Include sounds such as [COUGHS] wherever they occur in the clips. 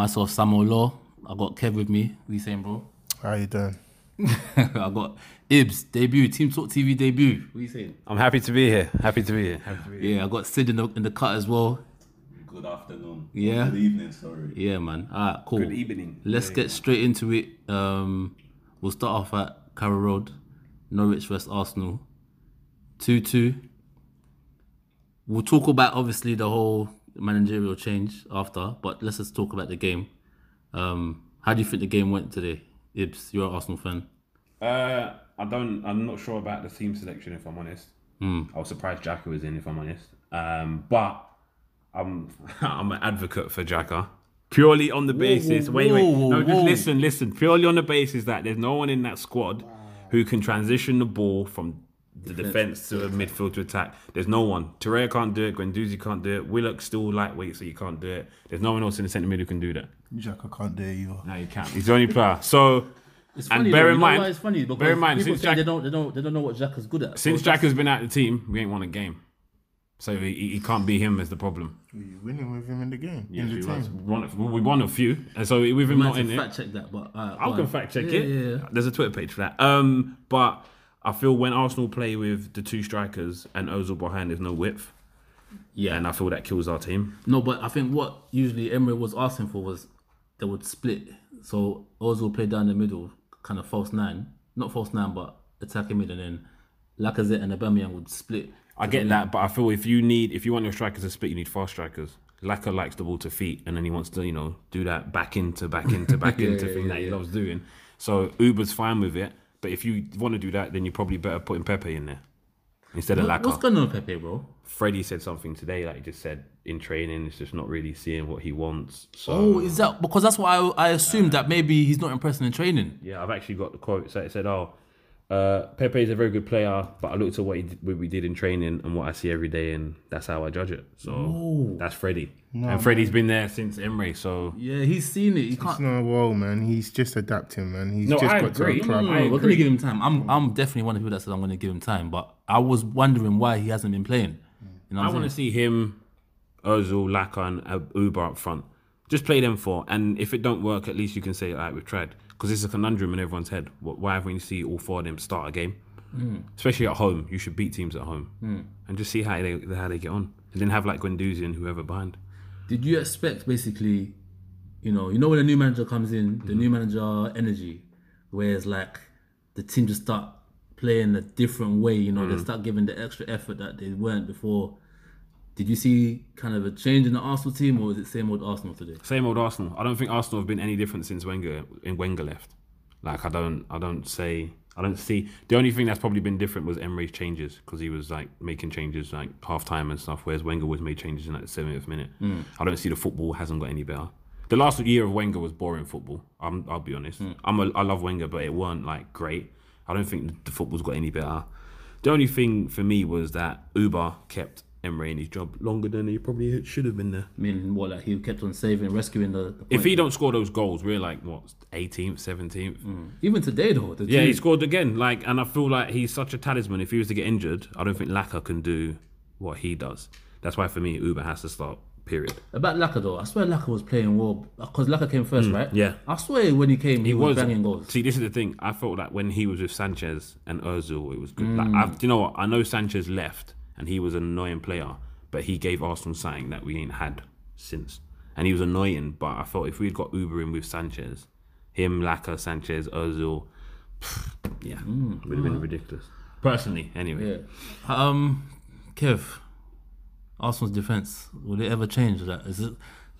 Myself, Samuel Law. I got Kev with me. What you saying, bro? How you doing? [LAUGHS] I got Ibs debut, Team Talk TV debut. What you saying? I'm happy to be here. Happy to be here. Happy to be here. Yeah, I got Sid in the in the cut as well. Good afternoon. Yeah. Good evening, sorry. Yeah, man. All right, cool. Good evening. Let's get straight into it. Um, we'll start off at Carrow Road, Norwich vs Arsenal, two two. We'll talk about obviously the whole managerial change after, but let's just talk about the game. Um, how do you think the game went today, Ibs? You're an Arsenal fan. Uh, I don't. I'm not sure about the team selection. If I'm honest, I was surprised Xhaka was in. If I'm honest, um, but I'm [LAUGHS] I'm an advocate for Xhaka. Purely on the basis. whoa, wait, wait. whoa, No, just listen, listen. Purely on the basis that there's no one in that squad who can transition the ball from the defense to a midfield to attack. There's no one. Torreira can't do it. Guendouzi can't do it. Willock's still lightweight, so you can't do it. There's no one else in the centre mid who can do that. Jack, I can't dare you. No, you can't. He's the only player. [LAUGHS] So It's And bear though. in mind- why it's funny because bear in mind, people since Jack- they don't they don't they don't know what Jack is good at. Since So Jack has been out of the team, we ain't won a game. So he, he can't be him as the problem. Were you winning with him in the game? Yes, in we, the was. team? We, won, we won a few, and so we with him not in to it, fact check that, but uh, I can fact check Yeah, it. Yeah, yeah. There's a Twitter page for that. Um, but I feel when Arsenal play with the two strikers and Ozil behind, there's no width, yeah. and I feel that kills our team. No, but I think what usually Emery was asking for was they would split. So Ozil played down the middle, kind of false nine, not false nine, but attacking mid, and then Lacazette and Aubameyang would split. I get that, but I feel if you need, if you want your strikers to split, you need fast strikers. Laka likes the ball to feet, and then he wants to, you know, do that back into, back into, back [LAUGHS] into yeah, thing yeah, that he loves doing. So Uber's fine with it, but if you want to do that, then you probably better putting Pepe in there instead of What- What's going on with Pepe, bro? Freddie said something today, like he just said in training, it's just not really seeing what he wants. So Oh, is that because that's why I, I assumed that maybe he's not impressing in training. yeah, I've actually got the quote. So it said, "Oh, uh, Pepe is a very good player, but I looked at what, he, did- what we did in training and what I see every day, and that's how I judge it." So that's Freddie, and Freddie's been there since Emery. So Yeah, he's seen it. He It's can't. not well, man. He's just adapting, man. He's No, just I got to agree. a No, club. no, no, We're gonna give him time. I'm I'm definitely one of the people that said I'm gonna give him time, but I was wondering why he hasn't been playing. You know, I want to see him, Ozil, Laka, and uh, Uber up front. Just play them four, and if it don't work, at least you can say, "All right, we've tried." Because it's a conundrum in everyone's head. Why haven't we see all four of them start a game? Hmm. Especially at home, you should beat teams at home, hmm. and just see how they how they get on, and then have like Guendouzi and whoever behind. Did you expect basically, you know, you know when a new manager comes in, the mm-hmm. new manager energy, whereas like the team just start playing a different way, you know, they mm. start giving the extra effort that they weren't before. Did you see kind of a change in the Arsenal team, or is it same old Arsenal today? Same old Arsenal. I don't think Arsenal have been any different since Wenger in Wenger left. Like I don't, I don't say, I don't see. The only thing that's probably been different was Emery's changes because he was like making changes like half time and stuff, whereas Wenger was made changes in like the 70th minute. Hmm. I don't see the football hasn't got any better. The last year of Wenger was boring football. I'm, I'll be honest. Hmm. I'm a, I love Wenger, but it weren't like great. I don't think the football's got any better. The only thing for me was that Uber kept Emery in his job longer than he probably should have been there. I mean, what like he kept on saving, rescuing the. the If he don't score those goals, we're like what 18th, 17th. Mm. even today though, Yeah, team- he scored again. Like, and I feel like he's such a talisman. If he was to get injured, I don't think Laka can do what he does. That's why for me, Uber has to start. Period. About Laka though, I swear Laka was playing well because Laka came first, mm, right? yeah. I swear when he came, he, He was, was banging goals. See, this is the thing. I felt like when he was with Sanchez and Özil, it was good. Like, mm. I've, do you know what? I know Sanchez left and he was an annoying player, but he gave Arsenal something that we ain't had since. And he was annoying, but I thought if we'd got Uber in with Sanchez, him, Laka, Sanchez, Özil, pff, yeah, it would have been ridiculous. Personally, anyway. Yeah. Um, Kev, Arsenal's defense will it ever change? That is it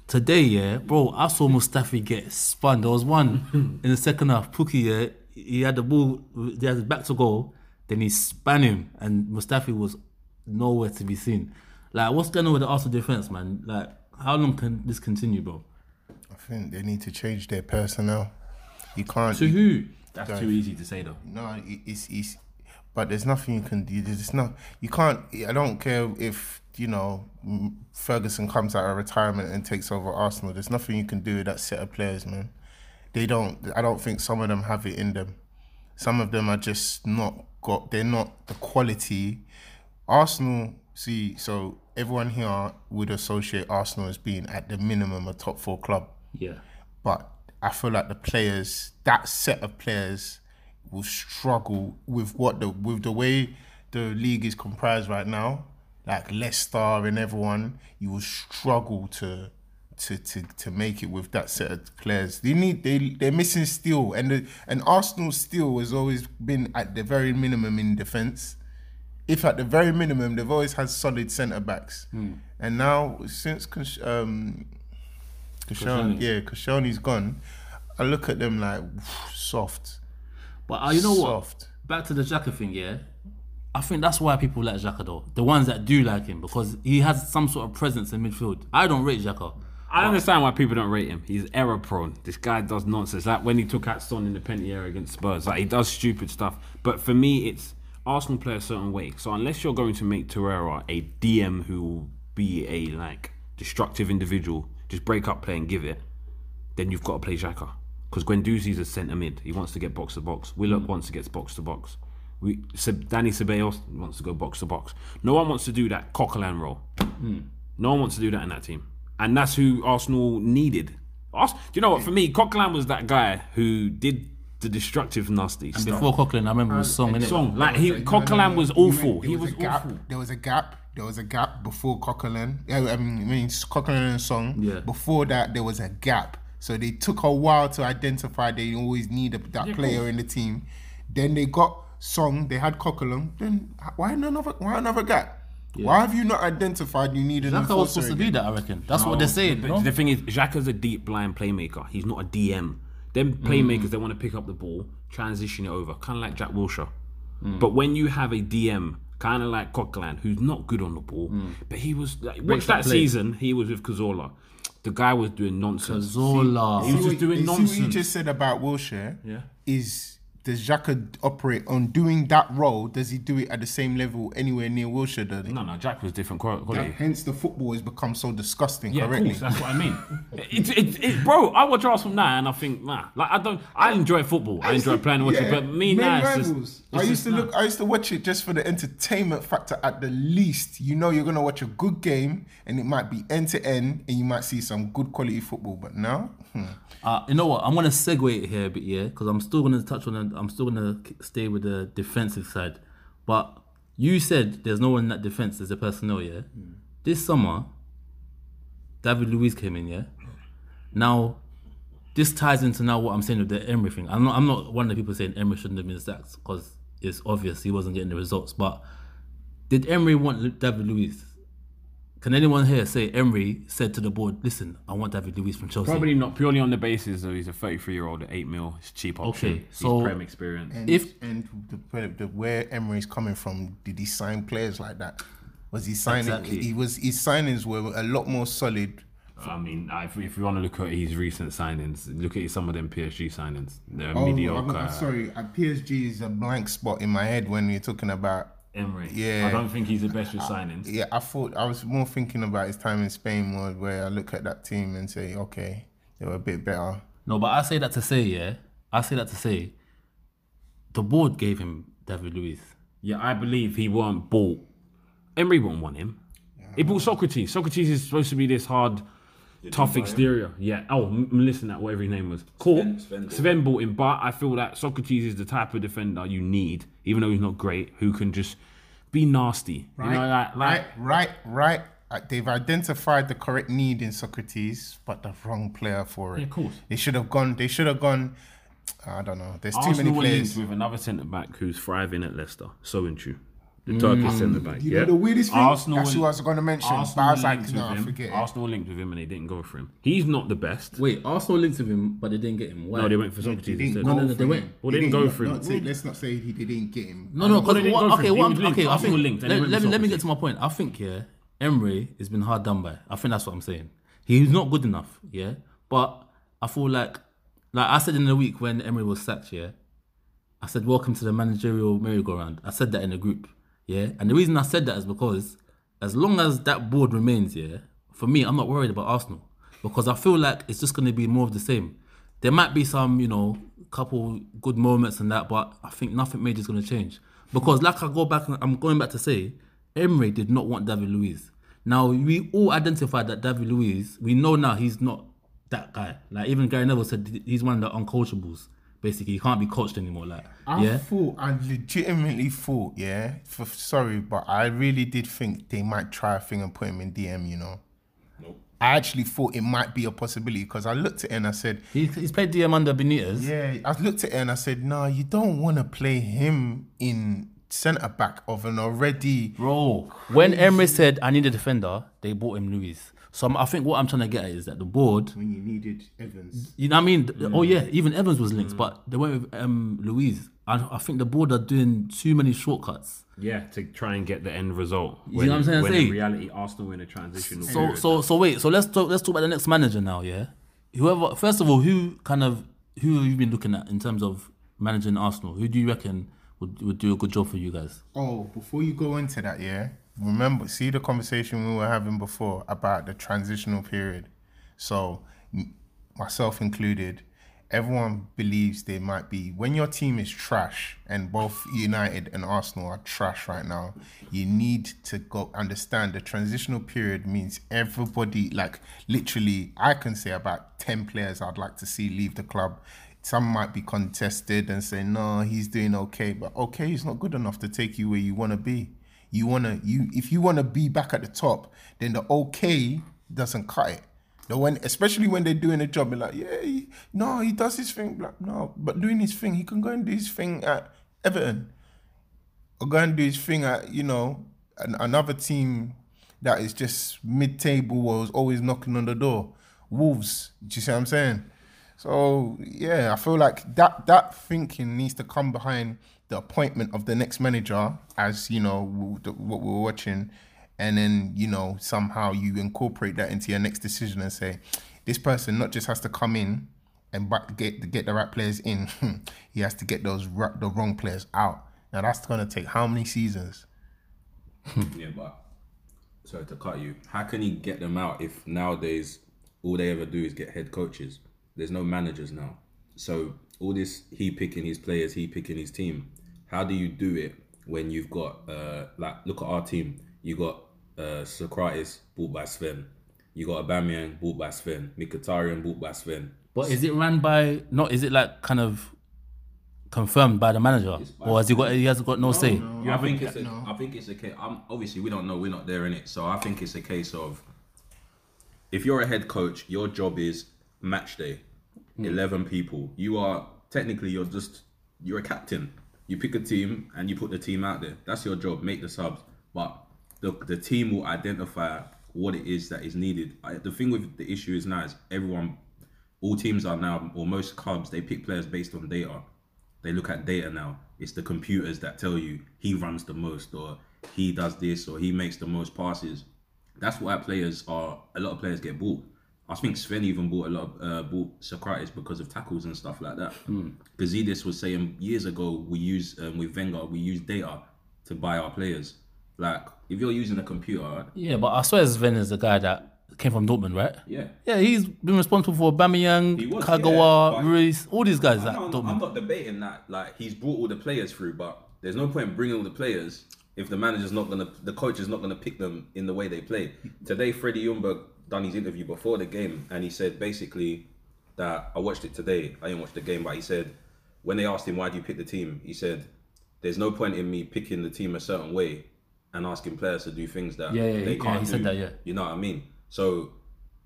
today? Yeah, bro. I saw Mustafi get spun. There was one [LAUGHS] in the second half. Pukki, yeah, he had the ball. He had his back to goal. Then he span him, and Mustafi was nowhere to be seen. Like, what's going on with the Arsenal defense, man? Like, how long can this continue, bro? I think they need to change their personnel. You can't. To who? That's too easy to say, though. No, it's, it's but there's nothing you can do. There's not. You can't. I don't care if you know Ferguson comes out of retirement and takes over Arsenal. There's nothing you can do with that set of players, man. They don't. I don't think some of them have it in them. Some of them are just not got. They're not the quality. Arsenal. See, so everyone here would associate Arsenal as being at the minimum a top four club. Yeah. but I feel like the players, that set of players, will struggle with what the with the way the league is comprised right now. Like Leicester and everyone, you will struggle to to to, to make it with that set of players. They need they they're missing steel, and the, and Arsenal steel has always been at the very minimum in defence. If at the very minimum, they've always had solid centre backs, and now since Kosh- um, Koscielny, Koscielny. yeah, Koscielny's gone. I look at them like [SIGHS] soft, But uh, you know what? soft. Back to the Xhaka thing, yeah. I think that's why people like Xhaka though. The ones that do like him because he has some sort of presence in midfield. I don't rate Xhaka. I understand why people don't rate him. He's error prone. This guy does nonsense. Like when he took out Son in the penalty area against Spurs, like he does stupid stuff. But for me, it's Arsenal play a certain way. So unless you're going to make Torreira a DM who will be a like destructive individual, just break up play and give it, then you've got to play Xhaka. Because Guendouzi's a centre mid. He wants to get box to box. Willock wants to get box to box. We, Danny Ceballos wants to go box to box. No one wants to do that Coquelin role. Hmm. No one wants to do that in that team. And that's who Arsenal needed. Ars- do you know what? For me, Coquelin was that guy who did the destructive, nasty stuff. Before Coquelin, I remember his um, Song in it. Song. Like, he, No, no, Coquelin no, was you awful. there He was a gap. awful. There was a gap. There was a gap before Coquelin. Yeah, I mean, I mean Coquelin and Song. Yeah. Before that, there was a gap. So they took a while to identify they always need a, that Yeah, player cool. in the team. Then they got Song. They had Coquelin. Then why another? Why another gap? Why have you not identified you need an Xhaka was enforcer supposed to be that, I reckon. That's what they're saying. But no? The thing is, Xhaka's a deep blind playmaker. He's not a DM. Them playmakers, they want to pick up the ball, transition it over, kind of like Jack Wilshere. But when you have a DM, kind of like Coquelin, who's not good on the ball, but he was like, watch that that season, he was with Cazorla. The guy was doing nonsense. Zola. He was See just what- doing see what you just said about Wilshere. Yeah. Is does Xhaka operate on doing that role? Does he do it at the same level anywhere near Wilshere? Does he? No, no, Jack was different qual- quality. Hence, the football has become so disgusting. Yeah, of correctly. course. That's what I mean. [LAUGHS] It, it, it, bro, I watch Arsenal now and I think, nah, like I don't. I enjoy football. I enjoy playing and watching, Yeah, but me now, it's just, it's I used just, to nah. look. I used to watch it just for the entertainment factor. At the least, you know, you're gonna watch a good game, and it might be end to end, and you might see some good quality football. But now, hmm. Uh, you know what? I'm gonna segue it here a bit, yeah, because I'm still gonna touch on. I'm still gonna stay with the defensive side. But you said there's no one in that defense. There's a personnel, yeah. Mm. This summer, David Luiz came in, yeah. Now, this ties into now what I'm saying with the Emery thing. I'm not. I'm not one of the people saying Emery shouldn't have been sacked because it's obvious he wasn't getting the results. But did Emery want David Luiz? Can anyone here say Emery said to the board, "Listen, I want David Luiz from Chelsea"? Probably not purely on the basis of he's a 33 year old at 8 mil. It's cheap option. Okay, He's so- Prem experience. and, If- and the, the where Emery's coming from, did he sign players like that? Was he signing? Exactly. He was. His signings were a lot more solid. I mean, if, if you want to look at his recent signings, look at some of them PSG signings. They're Oh, mediocre. I'm, I'm sorry. Uh, PSG is a blank spot in my head when you're talking about. Emery. Yeah. I don't think he's the best with uh, signings. Yeah, I thought I was more thinking about his time in Spain, more where I look at that team and say, okay, they were a bit better. No, but I say that to say, yeah, I say that to say, the board gave him David Luiz. Yeah, I believe he weren't bought. Emery wouldn't want him. He bought Sokratis. Sokratis is supposed to be this hard, tough exterior. Yeah. Oh, M- Melissa, that whatever his name was. Cool. Sven- Sven, Sven bought him, but I feel that Sokratis is the type of defender you need, even though he's not great, who can just be nasty. You know, like, like right, right, right. Uh, They've identified the correct need in Sokratis, but the wrong player for it. Yeah, of course. They should have gone. They should have gone. I don't know. There's too many players. with another centre back who's thriving at Leicester. So into the Turkish centre back. Mm. You yeah? know the weirdest thing? Arsenal That's who I was going to mention. Arsenal but I was like, linked no, with him. forget it. Arsenal linked with him and they didn't go for him. He's not the best. Wait, Arsenal linked with him, but they didn't get him. Why? No, they went for They Sokratis didn't instead. go no, no, they went- Well, they didn't go for him. Not say, let's not say he didn't get him. No, no, But because didn't what, okay, him. What, was I'm- okay, I Arsenal think linked and they let, went let for me let me Sokratis. get to my point. I think yeah, Emery has been hard done by. I think that's what I'm saying. He's not good enough, yeah. But I feel like, like I said in the week when Emery was sacked, yeah. I said, "Welcome to the managerial merry-go-round." I said that in the group, yeah. And the reason I said that is because as long as that board remains, yeah, for me, I'm not worried about Arsenal because I feel like it's just going to be more of the same. There might be some, you know, couple good moments and that, but I think nothing major is going to change because, like I go back, I'm going back to say, Emery did not want David Luiz. Now we all identified that David Luiz. We know now he's not that guy. Like even Gary Neville said he's one of the uncoachables. Basically, he can't be coached anymore. Like I yeah, thought, I legitimately thought, yeah. For, sorry, but I really did think they might try a thing and put him in DM. You know, Nope. I actually thought it might be a possibility because I looked at it and I said, he, he's played DM under Benitez. yeah. I looked at it and I said, nah, you don't want to play him in centre back of an already. Bro, when Emery said I need a defender, they bought him Luiz. So I'm, I think what I'm trying to get at is that the board, When you needed Evans, you know what I mean? Oh yeah, even Evans was linked, but they went with um, Luiz. I, I think the board are doing too many shortcuts. Yeah, to try and get the end result. You know what I'm saying? When Say- in reality, Arsenal were in a transitional So period. so so wait, so let's talk let's talk about the next manager now, yeah. Whoever first of all, who kind of who have you been looking at in terms of managing Arsenal? Who do you reckon would, would do a good job for you guys? Oh, before you go into that, yeah, remember, see the conversation we were having before about the transitional period. So, myself included, everyone believes they might be. When your team is trash, and both United and Arsenal are trash right now, you need to go understand the transitional period means everybody, like literally, I can say about 10 players I'd like to see leave the club some might be contested and say no he's doing okay but okay he's not good enough to take you where you want to be you want to you if you want to be back at the top then the okay doesn't cut it. The when especially when they're doing a job like yeah he, no he does his thing like, no but doing his thing he can go and do his thing at everton. Or go and do his thing at you know an, another team that is just mid-table is always knocking on the door. Wolves do you see what i'm saying? So yeah, I feel like that that thinking needs to come behind the appointment of the next manager, as you know what we're watching, and then you know somehow you incorporate that into your next decision and say, this person not just has to come in and get get the right players in, [LAUGHS] he has to get those the wrong players out. Now that's gonna take how many seasons? [LAUGHS] Yeah, but sorry to cut you. How can he get them out if nowadays all they ever do is get head coaches? There's no managers now. So all this he picking his players, he picking his team. How do you do it when you've got uh like look at our team. You got uh Sokratis bought by Sven. You got Aubameyang bought by Sven. Mkhitaryan bought by Sven. But is it ran by not? Is it like kind of confirmed by the manager, by or has he got he has got no, say? I think it's a, I think it's a case. I'm, obviously, we don't know. We're not there in it. So I think it's a case of if you're a head coach, your job is match day. Eleven people. You are technically you're just you're a captain. You pick a team and you put the team out there. That's your job. Make the subs, but the the team will identify what it is that is needed. I, the thing with the issue is now is everyone, all teams are now or most clubs they pick players based on data. They look at data now. It's the computers that tell you he runs the most or he does this or he makes the most passes. That's why players are. A lot of players get bought. I think Sven even bought a lot of uh, bought Sokratis because of tackles and stuff like that. Gazidis was saying years ago we use um, with Wenger we use data to buy our players. Like if you're using a computer, Yeah, but I swear Sven is the guy that came from Dortmund, right? yeah. Yeah, he's been responsible for Bamiyang, was, Kagawa, yeah, Ruiz, all these guys at Dortmund. I'm not debating that. Like he's brought all the players through, but there's no point in bringing all the players if the manager's not gonna, the coach is not gonna pick them in the way they play. [LAUGHS] Today, Freddie Ljungberg done his interview before the game, and he said basically that I watched it today. I didn't watch the game, but he said when they asked him why do you pick the team, he said there's no point in me picking the team a certain way and asking players to do things that Yeah, yeah, they yeah, can't he do. said that, yeah. You know what I mean? So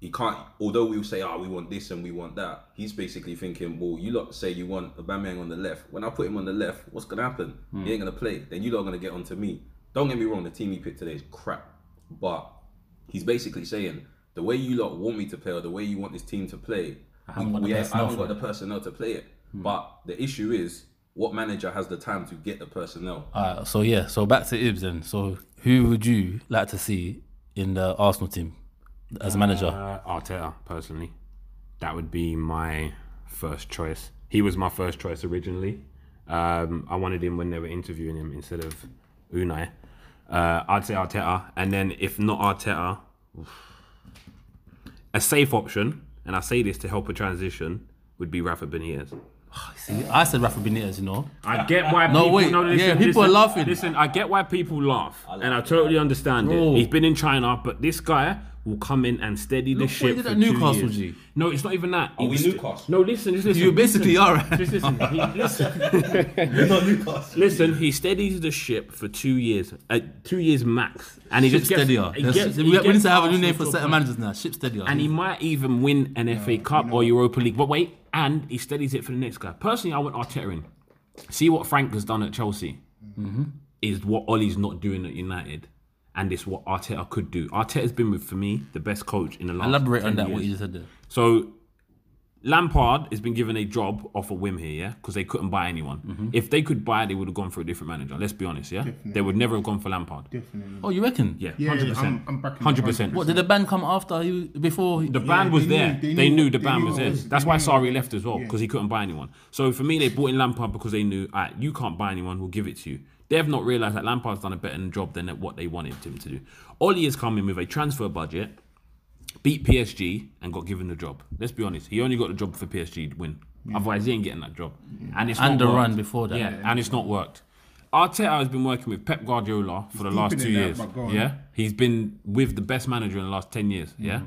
he can't. Although we will say, "Ah, we want this and we want that," he's basically thinking, "Well, you lot say you want Aubameyang on the left. When I put him on the left, what's gonna happen? Hmm. He ain't gonna play. Then you lot are gonna get onto me. Don't get me wrong. The team he picked today is crap, but he's basically saying the way you lot want me to play or the way you want this team to play, haven't got the we- I haven't got. Hmm. the personnel to play it. But the issue is, what manager has the time to get the personnel? Alright, so yeah, so back to Ibs then. So who would you like to see in the Arsenal team as a manager? Uh, Arteta, personally, that would be my first choice. He was my first choice originally. Um, I wanted him when they were interviewing him instead of Unai. Uh, I'd say Arteta, and then if not Arteta, a safe option, and I say this to help a transition, would be Rafa Benitez. Oh, see, I said Rafa Benitez, you know. I get why No, people wait, no, listen, yeah, people listen, are laughing. Listen, I get why people laugh, like and I totally understand Bro. it. He's been in China, but this guy will come in and steady the Look what he ship did for at two Newcastle, years. G. No, it's not even that. Are we Newcastle? No, listen, just listen. You basically listen. are, right? Just listen. He, [LAUGHS] listen. Listen, he steadies the ship for two years, uh, two years max, and he Ship just gets, steadier. he gets- we, he we need to have a new name for to a certain point. managers now. Ship steadier. And he might even win an FA Cup or Europa League. But wait, and he steadies it for the next guy. Personally, I want Arteta in. See what Frank has done at Chelsea is what Ole's not doing at United. And it's what Arteta could do. Arteta's been with, for me, the best coach in the last Elaborate 10 on that, years. what you just said there. So Lampard has been given a job off a whim here, yeah, because they couldn't buy anyone. Mm-hmm. If they could buy, they would have gone for a different manager. Let's be honest, yeah, they would never have gone for Lampard. Definitely. Oh, you reckon? Yeah, Yeah, hundred I'm- percent, I'm backing Hundred percent. What, did the ban come after you, before? The band was they there. knew- they they knew- knew the they band knew was there. was- That's why knew Sarri left as well because he couldn't buy anyone. So for me, they bought in Lampard because they knew, all right, you can't buy anyone. We'll give it to you. They have not realised that Lampard's done a better job than what they wanted him to do. Ole has come in with a transfer budget, beat PSG, and got given the job. Let's be honest. He only got the job for PSG to win. Otherwise, he ain't getting that job. And it's And the run before that. Yeah, and it's not worked. Arteta has been working with Pep Guardiola for the last two in that, years. but go on. Yeah, he's been with the best manager in the last ten years. Yeah, mm-hmm.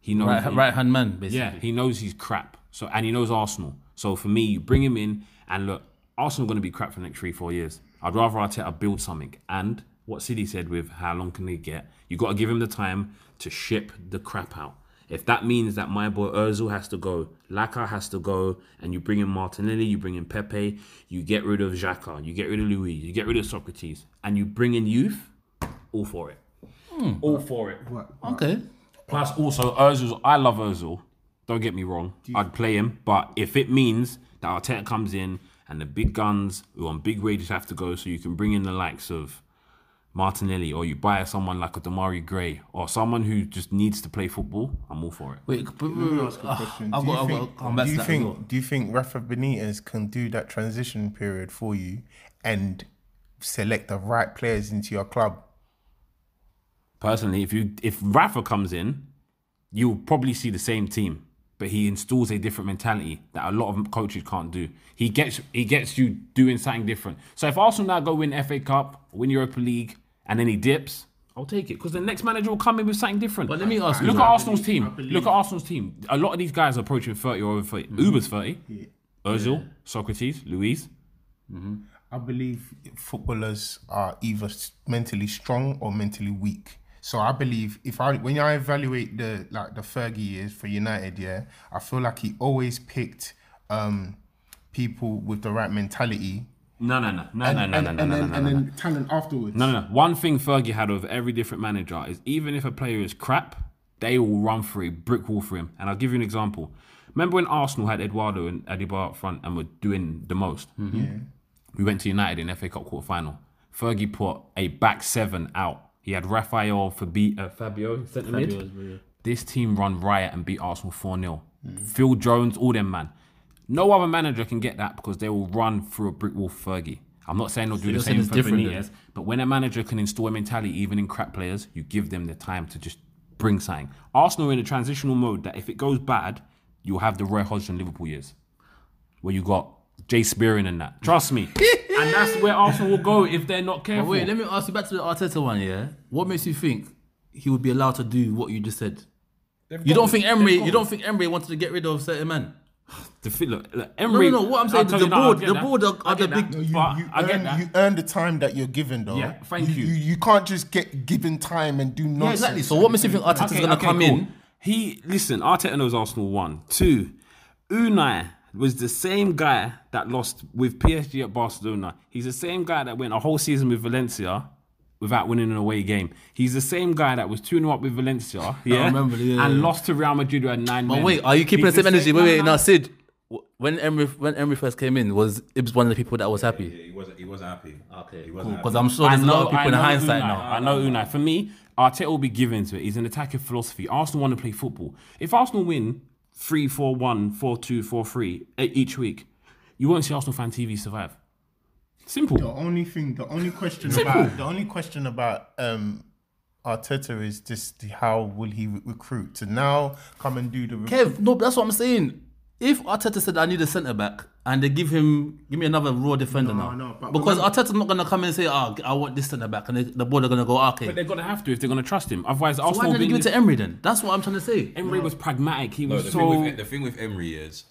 he knows. Right, he- right hand man, basically. yeah, he knows he's crap. So and he knows Arsenal. So for me, you bring him in and look, Arsenal going to be crap for the next three, four years. I'd rather Arteta build something. And what City said with how long can they get, you've got to give him the time to ship the crap out. If that means that my boy Özil has to go, Laka has to go, and you bring in Martinelli, you bring in Pepe, you get rid of Xhaka, you get rid of Luiz, you get rid of Sokratis, and you bring in youth, all for it. Hmm. All for it. Okay. Plus, also Özil. I love Özil. Don't get me wrong. I'd play him, but if it means that Arteta comes in and the big guns who on big wages have to go, so you can bring in the likes of Martinelli, or you buy someone like a Demarai Gray, or someone who just needs to play football, I'm all for it. Wait, but, Let me ask a question. I've do, you got, I've think, got to do you think do you think Rafa Benitez can do that transition period for you and select the right players into your club? Personally, if you if Rafa comes in, you'll probably see the same team, but he installs a different mentality that a lot of coaches can't do. He gets he gets you doing something different. So if Arsenal now go win FA Cup, win Europa League, and then he dips, I'll take it because the next manager will come in with something different. But let me ask you Look at something. Arsenal's team. Look at Arsenal's team. A lot of these guys are approaching thirty or over 30 mm-hmm. Uber's thirty. Yeah. Özil, Sokratis, Luiz. Mm-hmm. I believe footballers are either mentally strong or mentally weak. So I believe if I when I evaluate the like the Fergie years for United, yeah, I feel like he always picked um people with the right mentality. No, no, no, no, And, no, no, and, no, no, and no, then, no, and no, no. then talent afterwards. No, no, no. One thing Fergie had of every different manager is even if a player is crap, they will run through a brick wall for him. And I'll give you an example. Remember when Arsenal had Eduardo and Adebayor up front and were doing the most? We went to United in FA Cup quarter final. Fergie put a back seven out. He had Rafael Fabi, uh, Fabio centre mid. Fabio was brilliant. This team run riot and beat Arsenal 4 0. Phil Jones, all them, man. No other manager can get that because they will run through a brick wall Fergie. I'm not saying they'll do you're the same for Benitez, but when a manager can install a mentality, even in crap players, you give them the time to just bring something. Arsenal in a transitional mode that if it goes bad, you'll have the Roy Hodgson Liverpool years, where you got Jay Spearing and that. Trust me. [LAUGHS] and that's where Arsenal will go if they're not careful. wait, let me ask you back to the Arteta one, yeah? What makes you think he would be allowed to do what you just said? You don't think Emery? You don't think Emery wanted to get rid of certain man? [SIGHS] The fi- look, look, No, Emery, no, no. What I'm saying, tell the you that, I board, the that. board are, I are the get that. big. You, But you, I get earn, that. you earn the time that you're given, though. Yeah, thank you. You, you can't just get given time and do nothing. Yeah, exactly. So what makes you think Arteta's Okay, gonna okay, come cool. in? He listen. Arteta knows Arsenal one, two. Unai was the same guy that lost with PSG at Barcelona. He's the same guy that went a whole season with Valencia without winning an away game. He's the same guy that was 2 0 up with Valencia, [LAUGHS] yeah, remember, yeah, and yeah. lost to Real Madrid who had nine. But men. wait, are you keeping He's the same energy? Wait, wait, no, now. Sid. When Emery when Emery first came in, was Ibs one of the people that was happy? Yeah, he wasn't. He wasn't happy. Okay, he cool. wasn't Because. I'm sure there's a lot of people in hindsight Unai. now. I know Unai. For me, Arteta will be given to it. He's an attacking philosophy. Arsenal want to play football. If Arsenal win 3 4 1, 4 2, 4 3 e- each week, you won't see Arsenal fan TV survive. Simple. The only thing, the only question Simple. about the only question about um Arteta is just how will he re- recruit to now come and do the. Kev, no, that's what I'm saying. If Arteta said I need a centre back and they give him give me another raw defender No, now. no, but because remember- Arteta's not gonna come in and say, "Oh, I want this centre back," and they, the board are gonna go, "Okay." But they're gonna have to if they're gonna trust him. Otherwise, So why did they being give it to Emery then? That's what I'm trying to say. Emery was pragmatic. He No, was the, so. thing with, the thing with Emery is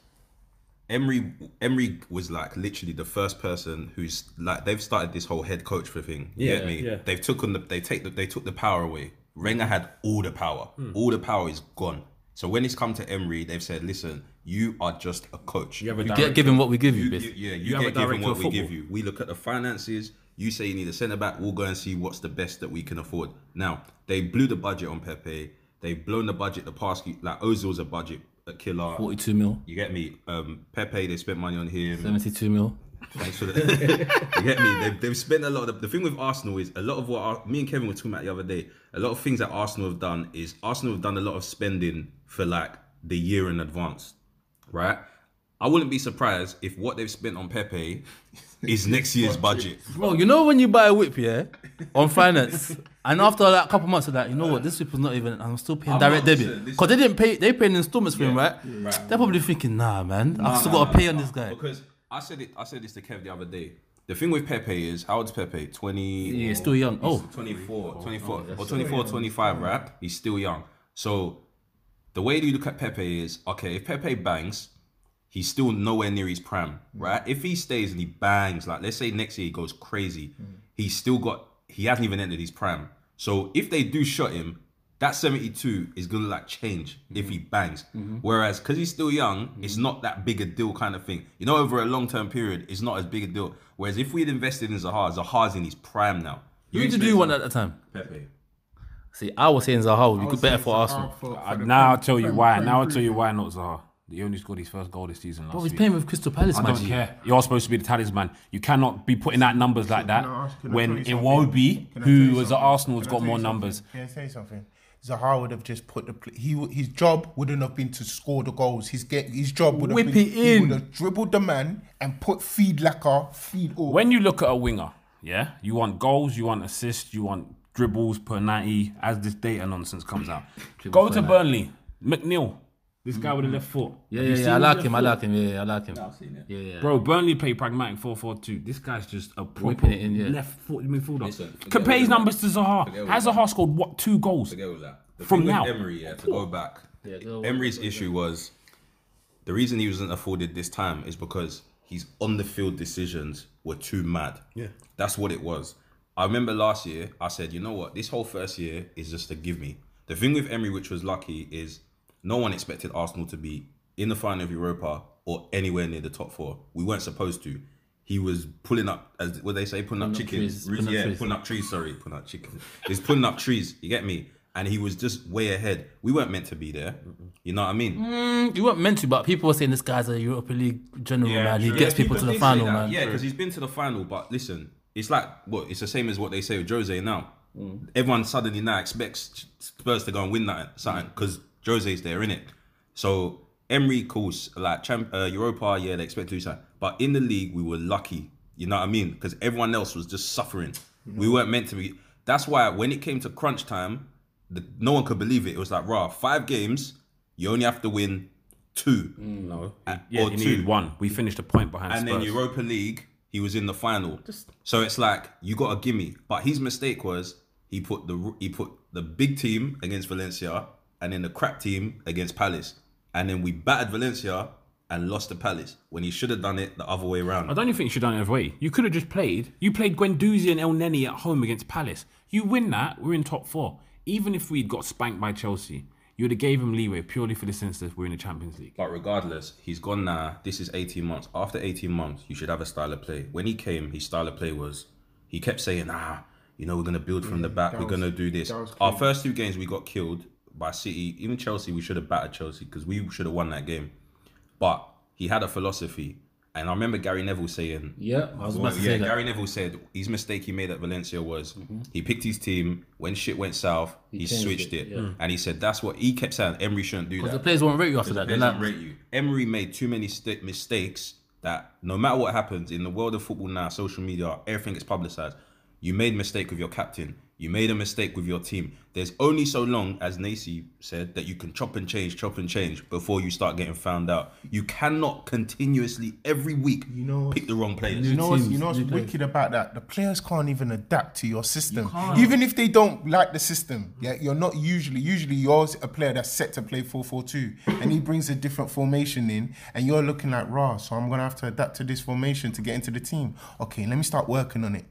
Emery Emery was like literally the first person who's like they've started this whole head coach for thing. You Yeah, get me? yeah. They've took on the they take the, they took the power away. Wenger had all the power. Hmm. All the power is gone. So when it's come to Emery, they've said, "Listen, you are just a coach. You have a You get given what we give you, You- you- yeah, you, You get given what we give you. We look at the finances. You say you need a centre back. We'll go and see what's the best that we can afford. Now they blew the budget on Pepe. They've blown the budget the past like Ozil's a budget a killer. 42 mil, You get me? Um, Pepe, they spent money on him. 72 mil. Thanks for that. [LAUGHS] you get me? They've, they've spent a lot of the, thing with Arsenal is a lot of what Ar- me and Kevin were talking about the other day. A lot of things that Arsenal have done is Arsenal have done a lot of spending for like the year in advance, right? I wouldn't be surprised if what they've spent on Pepe is [LAUGHS] next year's budget. Bro, you know when you buy a whip, yeah, on finance, [LAUGHS] and after like a couple months of that, you know what? This whip is not even. I'm still paying I'm direct debit because they didn't pay. They paid in installments for him, right? right. They're probably thinking, nah, man, I've still Nah, got nah, to pay nah, on this guy. Because I said it. I said this to Kev the other day. The thing with Pepe is, how old's Pepe? 20. Yeah, he's still young. Oh, 24, 24, or 24, 25, right? He's still young. So the way you look at Pepe is okay, if Pepe bangs, he's still nowhere near his prime, mm. right? If he stays and he bangs, like let's say next year he goes crazy, mm. he's still got he hasn't even entered his prime. So if they do shut him, that 72 is gonna like change if mm-hmm. he bangs. Mm-hmm. Whereas because he's still young, mm-hmm. it's not that big a deal kind of thing. You know, over a long term period, it's not as big a deal. Whereas if we had invested in Zaha, Zaha's in his prime now. who to do one at a time? Pepe. See, I was saying Zaha would be good better for Arsenal. Uh, now I'll tell you why. Now I'll tell you why not Zaha. He only scored his first goal this season last Bro, he's week. playing with Crystal Palace, I man. don't care. You're supposed to be the talisman. You cannot be putting out numbers like that Can I can when tell you something? Iwobi, Can I tell who you was at? Arsenal, has got more something? numbers. Can I say something? Zaha would have just put the pl- he his job wouldn't have been to score the goals. His get his job would have Whip been it he in. would have dribbled the man and put feed Laca, feed all. When you look at a winger, yeah, you want goals, you want assists, you want dribbles per 90 as this data nonsense comes out. Go to Burnley. McNeil, this guy with the left foot. Yeah, yeah, yeah. I like left him. I like him. Yeah, yeah, I like him. I've seen it. Yeah, yeah. Bro, Burnley play pragmatic 4 4 2. This guy's just a proper Whipping it in, yeah. left foot midfielder. Listen, forget Compare his numbers to Zaha. Has that. Zaha scored what two goals? Forget all that. The From thing with now. Emery, yeah, to go back. Yeah, go- Emery's issue was the reason he wasn't afforded this time is because his on the field decisions were too mad. Yeah. That's what it was. I remember last year, I said, you know what, this whole first year is just a give me. The thing with Emery, which was lucky, is no one expected Arsenal to be in the final of Europa or anywhere near the top four. We weren't supposed to. He was pulling up, as what they say, pulling up up chickens. trees, pulling up yeah, trees. pulling up trees. Sorry, pulling up chickens. He's pulling up trees. You get me? And he was just way ahead. We weren't meant to be there. You know what I mean? Mm, you weren't meant to, but people were saying this guy's a Europa League general, man. He gets people, to the final, man. Yeah, because he's been to the final. But listen, it's like what? It's the same as what they say with Jose now. Everyone suddenly now expects Spurs to go and win that something because Jose's there in it. So Emery calls like champ, uh, Europa, yeah, they expect to do something. But in the league, we were lucky. You know what I mean? Because everyone else was just suffering. We weren't meant to be. That's why when it came to crunch time, the, no one could believe it. It was like, raw, five games, you only have to win two. No. Uh, Yeah, or he two. needed one. We finished a point behind And Spurs. then Europa League, he was in the final. so it's like you got a gimme. But his mistake was he put the he put the big team against Valencia and then the crap team against Palace. And then we battered Valencia and lost to Palace when he should have done it the other way around. I don't even think you should have done it the other way. You could have just played. You played Guendouzi and Elneny at home against Palace. You win that, we're in top four. Even if we'd got spanked by Chelsea, you would have gave him leeway purely for the sense that we're in the Champions League. But regardless, he's gone now. This is 18 months. After 18 months, you should have a style of play. When he came, his style of play was he kept saying, ah, you know, we're going to build from the back. We're was- going to do this. Our first two games, we got killed by City. Even Chelsea, we should have battered Chelsea because we should have won that game. But he had a philosophy. And I remember Gary Neville saying, Yeah, I was about to yeah, say that. Gary Neville said his mistake he made at Valencia was mm-hmm. he picked his team when shit went south. He, changed switched it, it, yeah. and he said that's what he kept saying. Emery shouldn't do that. the players won't rate you after that. They're Players don't rate you. Emery made too many st- mistakes that no matter what happens in the world of football now, social media, everything gets publicized. You made mistake with your captain. You made a mistake with your team. There's only so long, as Nacy said, that you can chop and change, chop and change before you start getting found out. You cannot continuously every week You know- pick the wrong players. You know what's, teams, you know what's new players. wicked about that? The players can't even adapt to your system. Even if they don't like the system, yeah, you're not usually usually you're a player that's set to play 4-4-2 and he brings a different formation in and you're looking like raw, so I'm gonna have to adapt to this formation to get into the team. Okay, let me start working on it.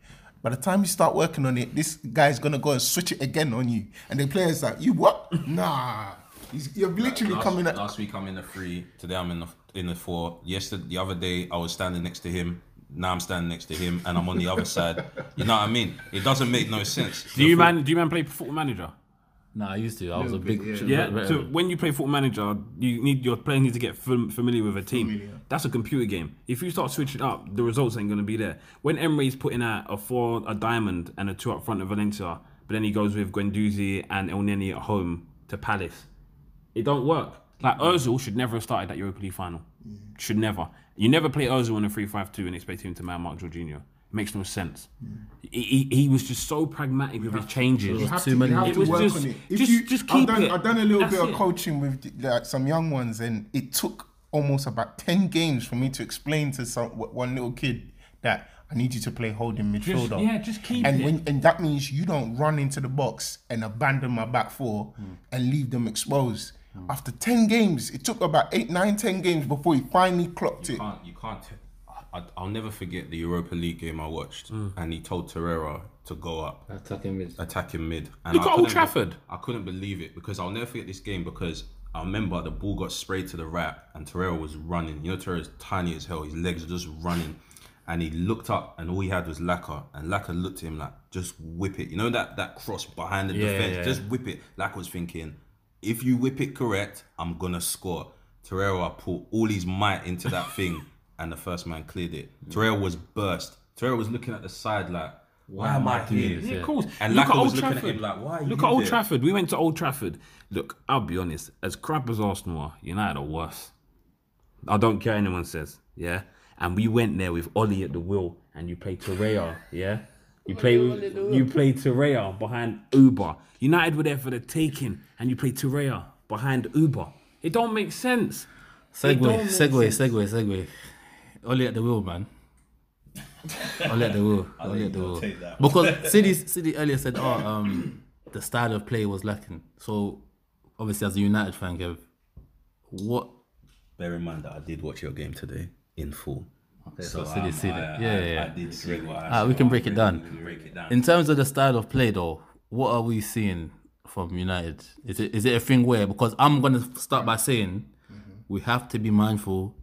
By the time you start working on it, this guy's gonna go and switch it again on you. And the player's like, you what? [LAUGHS] Nah. He's, you're literally last, coming at last week I'm in the three. Today I'm in the in the four. Yesterday, the other day I was standing next to him. Now I'm standing next to him, and I'm on the other side. You know what I mean? It doesn't make no sense. Do you man? Do you man play Football Manager? Nah, I used to. I was a big. Yeah. So when you play Football Manager, you need your player needs to get fam- familiar with a team. That's a computer game. If you start switching up, the results ain't gonna be there. When Emery's putting out a four, a diamond, and a two up front of Valencia, but then he goes with Guendouzi and Elneny at home to Palace, it don't work. Like Ozil should never have started that Europa League final. Should never. You never play Ozil in a 3-5-2 and expect him to man Mark Jorginho. It makes no sense. Hmm. He, he, he was just so pragmatic with his changes. You have Too to, many- You have It to was work just- on it. If just- you, just I've keep done, it. I've done a little That's bit of it. coaching with like some young ones, and it took almost about ten games for me to explain to some one little kid that I need you to play holding midfielder. yeah, just keep and it. When, and that means you don't run into the box and abandon my back four hmm. and leave them exposed. Hmm. After ten games, it took about eight, nine, ten games before he finally clocked You it. can't. You can't. I, I'll never forget the Europa League game I watched, Mm. and he told Torreira to go up, Attacking mid. attack him mid. And Look I at Old be- Trafford. I couldn't believe it because I'll never forget this game because I remember the ball got sprayed to the right and Torreira was running. You know, Torreira's tiny as hell. His legs are just running. And he looked up and all he had was Laca. And Laca looked at him like, just whip it. You know that that cross behind the Yeah, defense? yeah, yeah. Just whip it. Laca was thinking, if you whip it correct, I'm gonna score. Torreira put all his might into that thing [LAUGHS] and the first man cleared it. Torreira was burst. Torreira was looking at the side like, why, am I here? Yeah, of course. And Look Laca at was Old looking Trafford. at him like, why are Look you at Old there? Trafford. We went to Old Trafford. Look, I'll be honest. As crap as Arsenal are, United are worse. I don't care anyone says. Yeah. And we went there with Ole at the wheel, and you play Torreira. Yeah. You play you play Torreira behind Uber. United were there for the taking, and you play Torreira behind Uber. It don't make sense. Segway, don't make segway, segway, segway. Ole at the wheel, man. [LAUGHS] Ole at the wheel. Ole at the wheel. Because [LAUGHS] City, City earlier said, oh, um, the style of play was lacking. So, obviously, as a United fan, Kev, what? Bear in mind that I did watch your game today in full. Okay, so City, um, City. I, Yeah, I, yeah. I did what I Ah, we can break it down. Break it down. In terms of the style of play, though, what are we seeing from United? Is it is it a thing where because I'm gonna start by saying we have to be mindful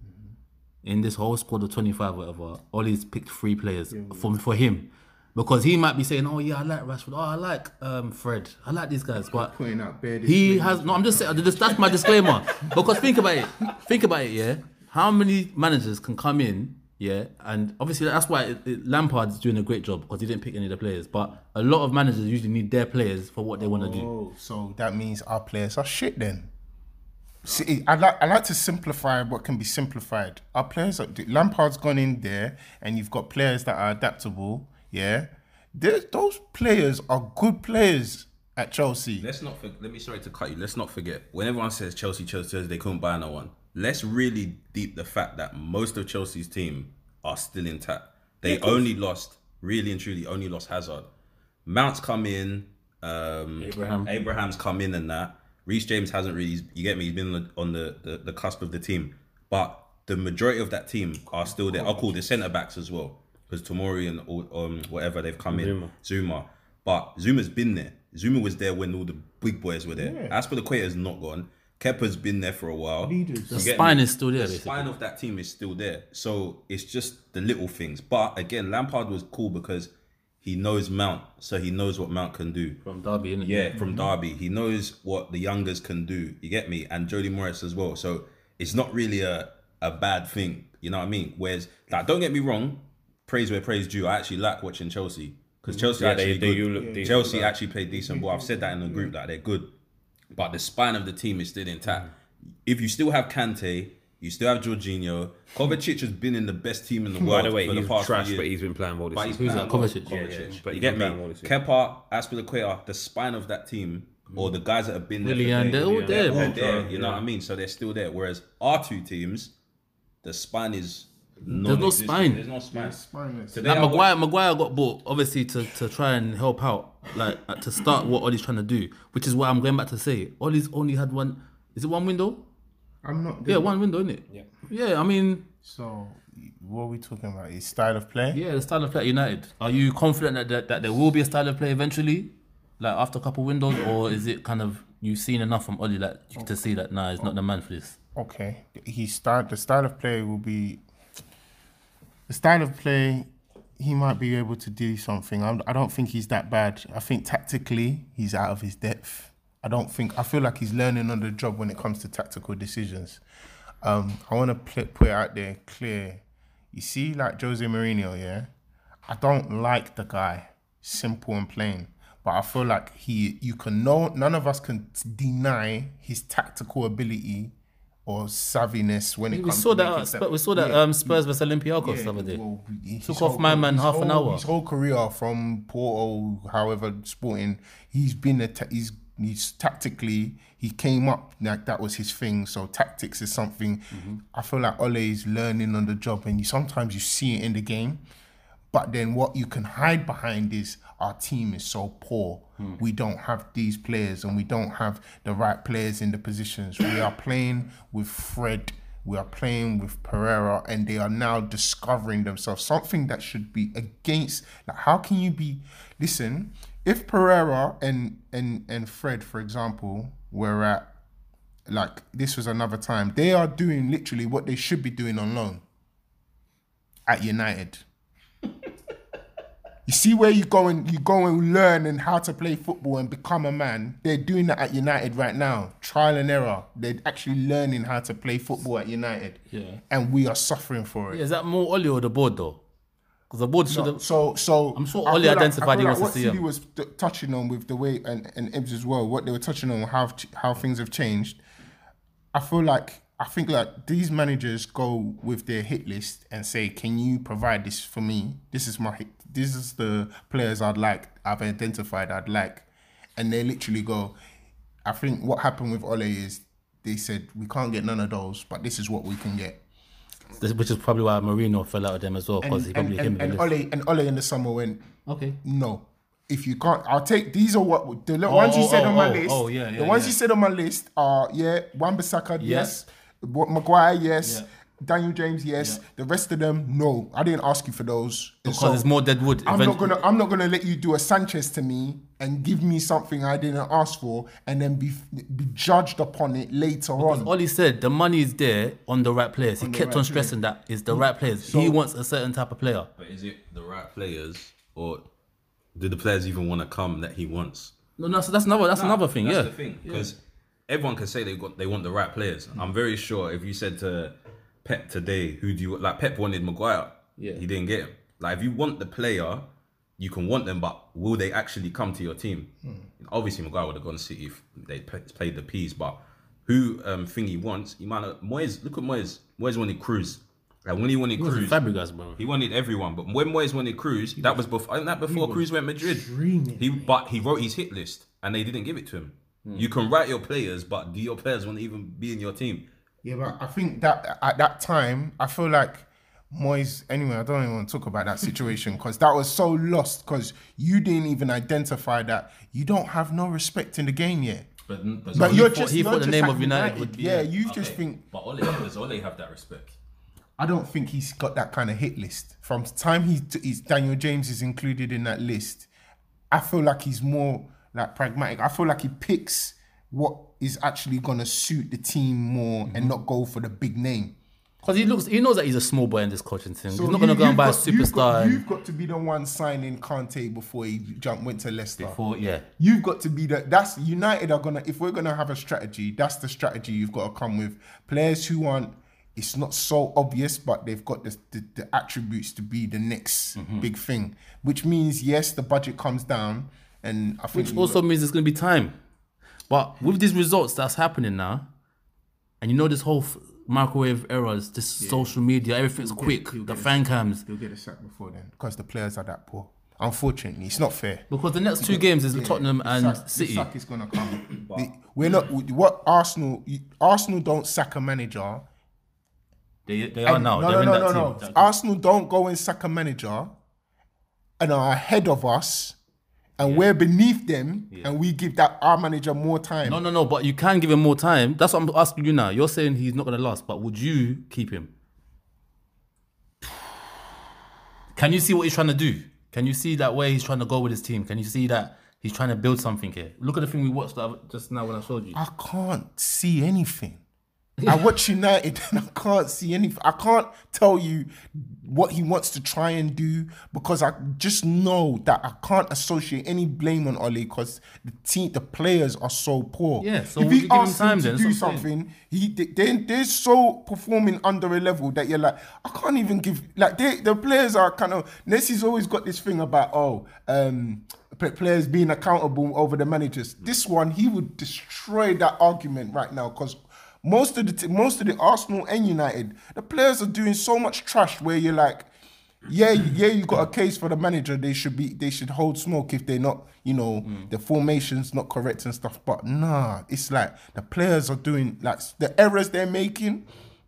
in this whole squad of 25, whatever. Ole's picked three players for for him because he might be saying, "Oh yeah, I like Rashford. Oh, I like um, Fred. I like these guys," but Putting out bare he has no. I'm just saying that's my disclaimer [LAUGHS] because think about it. Think about it. Yeah, how many managers can come in? Yeah, and obviously that's why it, it, Lampard's doing a great job because he didn't pick any of the players. But a lot of managers usually need their players for what they want to do. Oh, so that means our players are shit then. See, I like I like to simplify what can be simplified. Our players are Lampard's gone in there, and you've got players that are adaptable. Yeah, There's, those players are good players at Chelsea. Let's not. For, let me sorry to cut you. Let's not forget when everyone says Chelsea, Chelsea, Chelsea, they couldn't buy no one. Let's really deep the fact that most of Chelsea's team are still intact. They only lost, really and truly, only lost Hazard. Mount's come in. Um, Abraham. Abraham's come in and that. Reece James hasn't really. You get me? He's been on the on the, the, the cusp of the team, but the majority of that team are still there. I'll call the centre backs as well because Tomori and um whatever they've come in. Zouma, but Zouma's been there. Zouma was there when all the big boys were there. Azpilicueta's not gone. Kepa's been there for a while. Leaders. The You spine me? is still there. The Basically. spine of that team is still there. So it's just the little things. But again, Lampard was cool because he knows Mount, so he knows what Mount can do. From Derby, innit? Yeah, mm-hmm. from Derby. He knows what the youngers can do. You get me? And Jody Morris as well. So it's not really a, a bad thing. You know what I mean? Whereas, like, don't get me wrong, praise where praise due. I actually like watching Chelsea. Because mm-hmm. Chelsea Yeah, actually they look decent. Chelsea actually played decent ball. I've said that in the group mm-hmm. that they're good. But the spine of the team is still intact. If you still have Kante, You still have Jorginho. Kovacic has been in the best team in the By world the way, for the past few trash, years. but he's been playing well this But he's season. Who's playing that? well. Kovacic? Yeah, yeah, but you he's get me? playing well this season. Kepa, Azpilicueta, the spine of that team, or the guys that have been there. for Willian, they're all there. they're bro. there. You know what I mean? So they're still there. Whereas our two teams, the spine is There's no spine. There's no spine. Spineless. Today Like I watched- Maguire, Maguire got bought obviously to, to try and help out, like to start what Ole's trying to do, which is why I'm going back to say Ole's only had one. Is it one window? I'm not. Yeah, one window, isn't it? Yeah. Yeah, I mean, So, what are we talking about? His style of play? yeah, the style of play at United. Are you confident that, that that there will be a style of play eventually, like after a couple windows, or is it kind of you've seen enough from Ole like to see that nah, he's not the man for this? Okay. He start the style of play will be the style of play. He might be able to do something. I'm, I don't think he's that bad. I think tactically he's out of his depth. I don't think. I feel like he's learning on the job when it comes to tactical decisions. Um, I want to pl- put it out there clear. You see, like Jose Mourinho, yeah. I don't like the guy. Simple and plain. But I feel like he, you can know, none of us can deny his tactical ability or savviness when it We comes. saw to that. making At step- Spurs, we saw that Yeah, um, Spurs versus Olympiacos yeah, the other day. well, Took whole- off my man half an hour. His whole career from Porto, however, Sporting, he's been a ta- he's he's tactically he came up like that was his thing. So tactics is something Mm-hmm. I feel like Ole is learning on the job, and you sometimes you see it in the game. But then what you can hide behind is our team is so poor. Hmm. We don't have these players and we don't have the right players in the positions. We are playing with Fred, we are playing with Pereira, and they are now discovering themselves. Something that should be against like how can you be listen, if Pereira and and and Fred, for example, were at like this was another time, they are doing literally what they should be doing on loan at United. You see where you go and you go and learn and how to play football and become a man. They're doing that at United right now. Trial and error. They're actually learning how to play football at United. Yeah. And we are suffering for it. Is that more Ole or the board though? Because the board should have. So, so I'm sure I Ole feel like- identified he wants to what see him. was t- touching on with the way and and Ibs as well. What they were touching on how how things have changed. I feel like I think like these managers go with their hit list and say, "Can you provide this for me? This is my hit. This is the players I'd like. I've identified. I'd like," and they literally go. I think what happened with Ole is they said we can't get none of those, but this is what we can get. This- Which is probably why Mourinho fell out of them as well because he probably and, him. and, and Ole and Ole in the summer went, okay. no. If you can't, I'll take these are what the little ones you oh, said oh, on my oh, oh list. oh, yeah, yeah the ones yeah. you said on my list are yeah, Wan Bissaka, yes, Maguire, yes. Daniel James, yes. Yeah. The rest of them, no. I didn't ask you for those. And Because so it's more dead wood. I'm Event- not gonna I'm not gonna let you do a Sanchez to me and give me something I didn't ask for and then be be judged upon it later on. Ole said the money is there on the right players. He the kept right on stressing that it's the right players. he wants a certain type of player. But is it the right players, or do the players even want to come that he wants? No, no, so that's another that's another thing. That's yeah, the thing because everyone can say they got they want the right players. I'm very sure if you said to Pep today, who do you like? Pep wanted Maguire. Yeah. he didn't get him. Like if you want the player, you can want them, but will they actually come to your team? Obviously, Maguire would have gone to City if they p- played the P's, but who um thing he wants, he might not. Moyes, look at Moyes. Moyes wanted Kroos. Like when he wanted he was Kroos, Fabregas, bro. he wanted everyone, but when Moyes wanted Kroos, that was before. Isn't that before Kroos went Madrid? Dreaming, He but he wrote his hit list, and they didn't give it to him. You can write your players, but do your players want to even be in your team? Yeah, but I think that at that time, I feel like Moyes. Anyway, I don't even want to talk about that situation because that was so lost because you didn't even identify that you don't have no respect in the game yet. But, but, But he you're thought- just he thought the name of United would be- Yeah, you just think. But Ole, does Ole have that respect? I don't think he's got that kind of hit list. From the time he's, he's Daniel James is included in that list, I feel like he's more like pragmatic. I feel like he picks what is actually gonna suit the team more Mm-hmm. and not go for the big name. Because he looks, he knows that he's a small boy in this coaching team. So he's not going to go and you've buy a got- you've superstar. got- and You've got to be the one signing Kante before he jump went to Leicester. before, yeah. You've got to be the that's United are gonna if we're gonna have a strategy, that's the strategy you've got to come with. Players who aren't it's not so obvious, but they've got the, the, the attributes to be the next Mm-hmm. big thing. Which means yes, the budget comes down and I think Which also means it's going to be time. But with these results that's happening now, and you know this whole f- microwave errors, just social media, everything's quick. he'll The get fan cams. He'll get a sack before then because the players are that poor. Unfortunately, it's not fair. Because the next two games is Tottenham and sack, City. The sack is gonna come. [COUGHS] The- we're not. What Arsenal? Arsenal don't sack a manager. They, they are now. No, They're no, in no, that no, team. no. Arsenal don't go and sack a manager and are ahead of us, and we're beneath them, and we give that our manager more time. No, no, no. But you can give him more time. That's what I'm asking you now. You're saying he's not going to last, but would you keep him? Can you see what he's trying to do? Can you see that way he's trying to go with his team? Can you see that he's trying to build something here? Look at the thing we watched just now when I showed you. I can't see anything. I watch United and I can't see anything. I can't tell you what he wants to try and do because I just know that I can't associate any blame on Ole because the team, the players are so poor. Yeah, so if he you give him asks time to then? do something, he they they're so performing under a level that you're like, I can't even give like they the players are kind of Nessie's always got this thing about oh um players being accountable over the managers. This one he would destroy that argument right now because most of the t- most of the Arsenal and United the players are doing so much trash where you're like. Yeah, yeah, you got a case for the manager. They should be, they should hold smoke if they're not, you know, mm. the formation's not correct and stuff. But nah, it's like the players are doing like the errors they're making,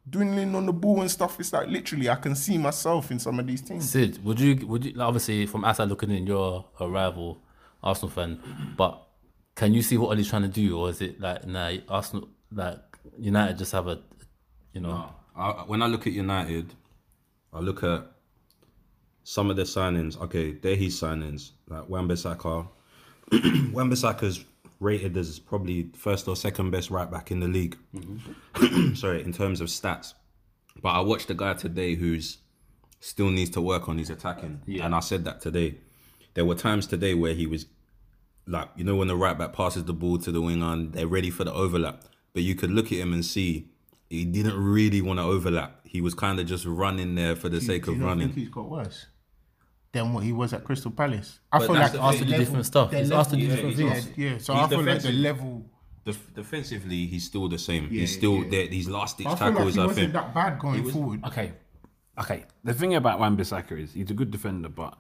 dwindling on the ball and stuff. It's like literally, I can see myself in some of these teams. Sid, would you? Would you? Obviously, from outside looking in, you're a rival Arsenal fan, but can you see what Ole's trying to do, or is it like nah, Arsenal, like United, just have a, you know, I, when I look at United, I look at some of the signings. Okay, they're his signings. Like Wan-Bissaka. [CLEARS THROAT] Wan-Bissaka's rated as probably first or second best right back in the league. Mm-hmm. [CLEARS THROAT] Sorry, in terms of stats. But I watched a guy today who's still needs to work on his attacking, Yeah. and I said that today. There were times today where he was like you know when the right back passes the ball to the winger and they're ready for the overlap, but you could look at him and see he didn't really want to overlap. He was kind of just running there for the sake of running. he's got worse than what he was at Crystal Palace? I But feel that's like the asked to do different stuff. the He's level- asked to do different things. Yeah, so He's I feel like the level. Def- defensively, he's still the same. he's still yeah. there. These last ditch I feel like tackles, he I wasn't think. that bad going forward. Okay, okay. The thing about Wan-Bissaka is he's a good defender, but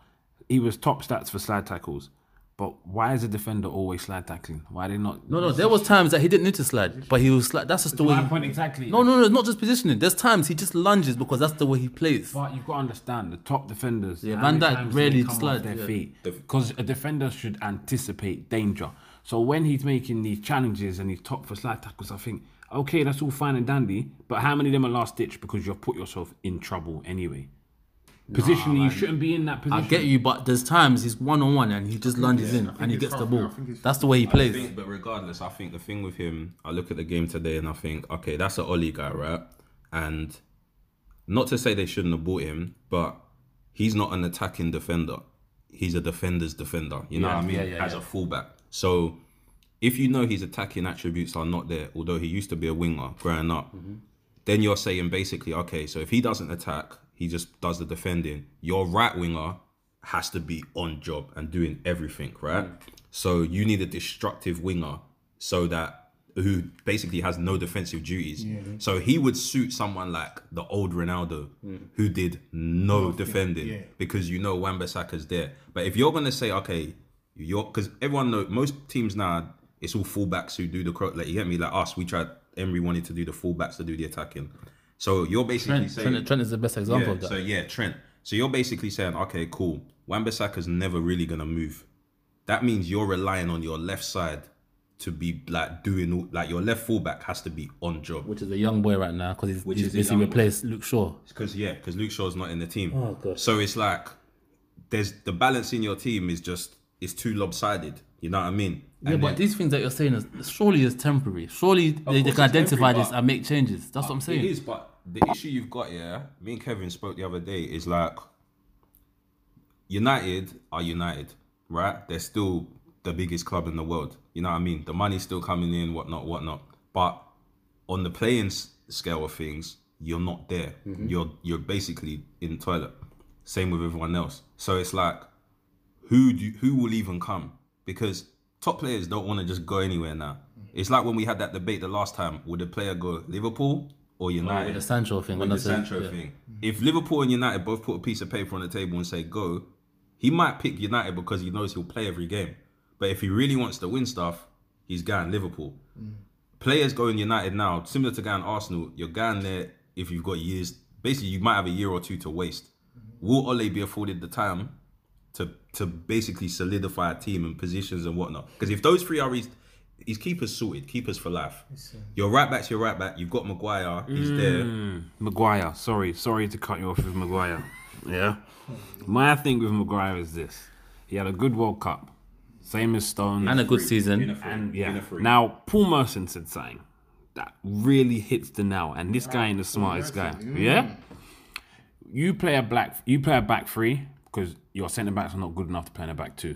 he was top stats for slide tackles. But why is a defender always slide tackling? Why are they not? no, no. There was times that he didn't need to slide, but he was slide. That's just the way. my he- point exactly. No, no, no. It's not just positioning. There's times he just lunges because that's the way he plays. But you've got to understand the top defenders. Yeah, Van many Dijk rarely slides, their yeah. feet because a defender should anticipate danger. So when he's making these challenges and he's top for slide tackles, I think okay, that's all fine and dandy. But how many of them are last ditch because you've put yourself in trouble anyway? Positionally, you shouldn't be in that position. I get you, but there's times he's one on one and he just lunges in and he it's gets the ball. I think it's That's the way he I plays. think, but regardless, I think the thing with him, I look at the game today and I think, okay, that's an Ole guy, right? And not to say they shouldn't have bought him, but he's not an attacking defender. He's a defender's defender. You know Yeah, what I mean? yeah, yeah, As yeah. a fullback. So if you know his attacking attributes are not there, although he used to be a winger growing up, Mm-hmm. then you're saying basically, okay, so if he doesn't attack, he just does the defending. Your right winger has to be on job and doing everything, right? Mm. So you need a destructive winger so that who basically has no defensive duties. So he would suit someone like the old Ronaldo mm. who did no defending yeah. because you know Wan-Bissaka's there. But if you're gonna say, okay, you're because everyone know most teams now it's all fullbacks who do the like you get me like us we tried Emery wanted to do the fullbacks to do the attacking. So you're basically Trent, saying Trent, Trent is the best example yeah, of that. So yeah, Trent. So you're basically saying, okay, cool. Wan-Bissaka's never really gonna move. That means you're relying on your left side to be like doing all, like your left fullback has to be on job. which is a young boy right now because he's, Which he's is basically young boy. replaced Luke Shaw. Because yeah, because Luke Shaw's not in the team. Oh, gosh. So it's like there's the balance in your team is just it's too lopsided. You know what I mean? Yeah, And but then- these things that you're saying is surely is temporary. Surely they, they can identify this and make changes. That's what I'm saying. It is, but the issue you've got, here, me and Kevin spoke the other day, is like United are United, right? They're still the biggest club in the world. You know what I mean? The money's still coming in, whatnot, whatnot. But on the playing scale of things, you're not there. Mm-hmm. You're you're basically in the toilet. Same with everyone else. So it's like, who do who will even come? Because top players don't want to just go anywhere now. Mm-hmm. It's like when we had that debate the last time. Would the player go Liverpool or United. With the Sancho thing. with when the said- Sancho yeah. thing. Mm-hmm. If Liverpool and United both put a piece of paper on the table and say go, he might pick United because he knows he'll play every game. But if he really wants to win stuff, he's going Liverpool. Mm. Players going United now, similar to going Arsenal, you're going there if you've got years. Basically, you might have a year or two to waste. Mm-hmm. Will Ole be afforded the time to to basically solidify a team and positions and whatnot? Because if those three are his, his keepers sorted, keepers for life. Your right back's your right back. You've got Maguire. He's mm. there. Maguire, sorry, sorry to cut you off with Maguire. Yeah. My thing with Maguire is this: he had a good World Cup, same as Stone, And a good season. and yeah. Now Paul Merson said something that really hits the nail, and this guy ain't the smartest guy. Yeah. You play a black, you play a back three because your centre backs are not good enough to play in a back two.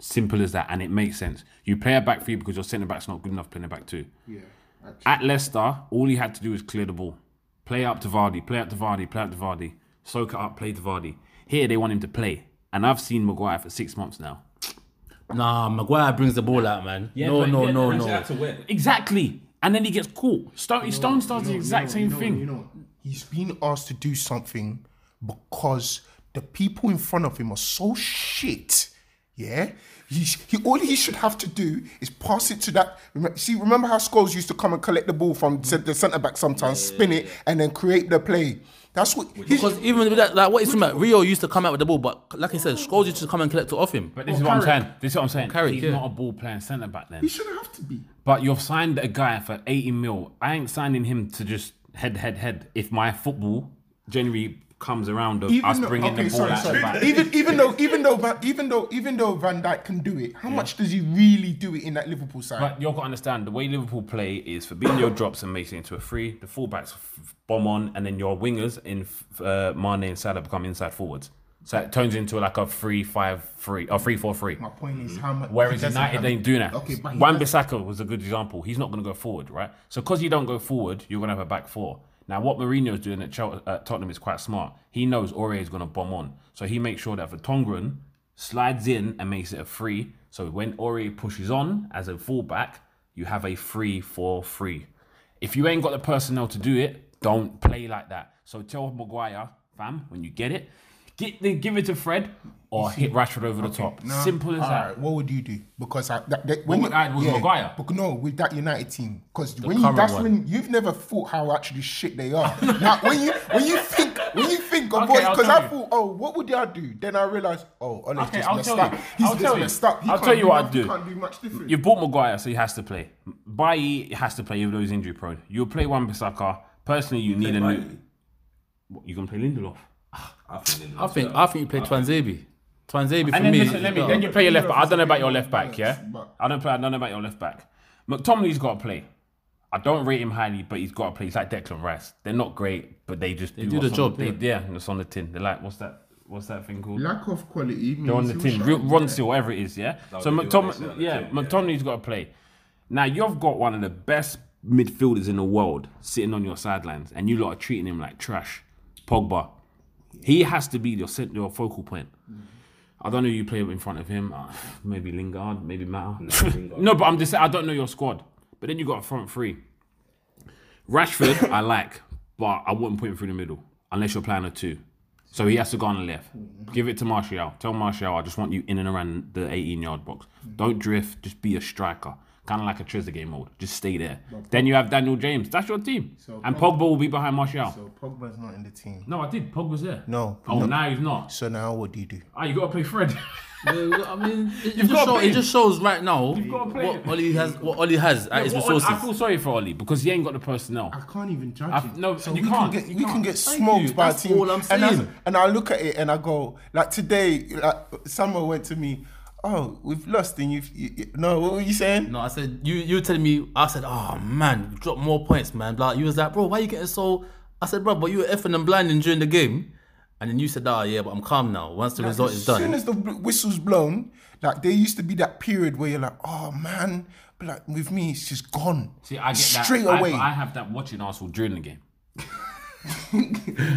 Simple as that, and it makes sense. You play a back three because your centre back's not good enough playing play a back two. Yeah. At Leicester, all he had to do was clear the ball. Play up to Vardy, play up to Vardy, play up to Vardy. Soak it up, play to Vardy. Here they want him to play. And I've seen Maguire for six months now. Nah, Maguire brings the ball out, man. Yeah, no, but- no, yeah, no, no. Exactly. And then he gets caught. Stone, Stone starts the exact same you know, thing. You know, he's been asked to do something because the people in front of him are so shit. Yeah, he, he all he should have to do is pass it to that. See, remember how Scholes used to come and collect the ball from cent- the centre back sometimes, spin it, and then create the play. That's what. he- Because even with that, like what he's talking about, Rio used to come out with the ball, but like I said, Scholes used to come and collect it off him. But this is what I'm saying. This is what I'm saying. Carrick, He's yeah. not a ball playing centre back then. he shouldn't have to be. But you've signed a guy for 80 mil. I ain't signing him to just head, head, head. If my football generally comes around of us though- bringing the ball out the back. Even even though even though Van, even though even though Van Dijk can do it, how much does he really do it in that Liverpool side? But you've got to understand the way Liverpool play is Fabinho [COUGHS] drops and makes it into a free. The fullbacks bomb on, and then your wingers in uh, Mane and Salah become inside forwards. So it turns into like a three five three or three four three. My point is how much. Whereas United ain't doing that. Okay, Wan Bissaka was a good example. He's not going to go forward, right? So because you don't go forward, you're going to have a back four. Now, what Mourinho's doing at, at uh, Tottenham is quite smart. He knows Aurier is going to bomb on, so he makes sure that Vertonghen slides in and makes it a free. So when Aurier pushes on as a fullback, you have a free for free. If you ain't got the personnel to do it, don't play like that. So tell Maguire, fam, when you get it, get the, give it to Fred or hit Rashford over the top. No. Simple as All that. right, what would you do? Because I, that, that, when would I- with Maguire? But no, with that United team, because when you, that's one. when you've never thought how actually shit they are. now, when you when you think when you think of Okay, what, because I thought, oh, what would y'all do? Then I realized, oh, Ole's Okay, just I'll messed tell up. you. He's I'll just tell you. messed up. He I'll tell you what I'd do. Can't do much different. You bought Maguire, so he has to play. Bailly has to play, even though he's injury prone. You'll play Wan Bissaka. Personally, you need a new. What, You can play Lindelof. I think, I think I think you play Tuanzebe. Tuanzebe for And then me. listen, let me. Then you play your left back. I don't know about your left back, yeah. But- I don't play. I don't know about your left back. McTominay's got to play. I don't rate him highly, but he's got to play. He's like Declan Rice. They're not great, but they just do, do the on job, They, yeah, it's on the tin. They're like, what's that? What's that thing called? Lack of quality. They're on the means tin. he'll Real- shine. Ronseal, whatever it is, yeah. So would be what they say McTominay, on the yeah, tin, yeah. McTominay's got to play. Now you've got one of the best midfielders in the world sitting on your sidelines, and you lot are treating him like trash. Pogba, he has to be your cent- your focal point. I don't know who you play in front of him. Uh, [SIGHS] maybe Lingard, maybe Mata. [LAUGHS] Lingard. no, but I'm just saying I don't know your squad. But then you got a front three. Rashford, [COUGHS] I like, but I wouldn't put him through the middle unless you're playing a two. So he has to go on the left. Give it to Martial. Tell Martial, I just want you in and around the 18 yard box. Don't drift. Just be a striker. Kind of like a Trezeguet mode. Just stay there. Then you have Daniel James. That's your team. So and Pogba will be behind Martial. So Pogba's not in the team. no, I did. Pogba's there. No. Oh, no. now he's not. So now what do you do? Ah, you got to play Fred. [LAUGHS] Yeah, I mean, it, it, You've just gotta show, play it just shows right now gotta play what him. Ole has. What Ole has at his What- resources. I feel sorry for Ole because he ain't got the personnel. I can't even judge I've- it. no, so you we can't, Can get, you we can can't. get smoked you, by a that's team. all I'm And, I, saying. and I look at it and I go, like today, like someone went to me, oh, we've lost and you've, you, you- no, what were you saying? No, I said you. You were telling me. I said, oh man, drop more points, man. Like you was like, bro, why you getting so? I said, bro, but you were effing and blinding during the game, and then you said, oh yeah, but I'm calm now. Once the result is done, as soon as the whistle's blown, like there used to be that period where you're like, oh man, but like with me, it's just gone. See, I get Straight that. I- away. I, have that watching Arsenal during the game. [LAUGHS]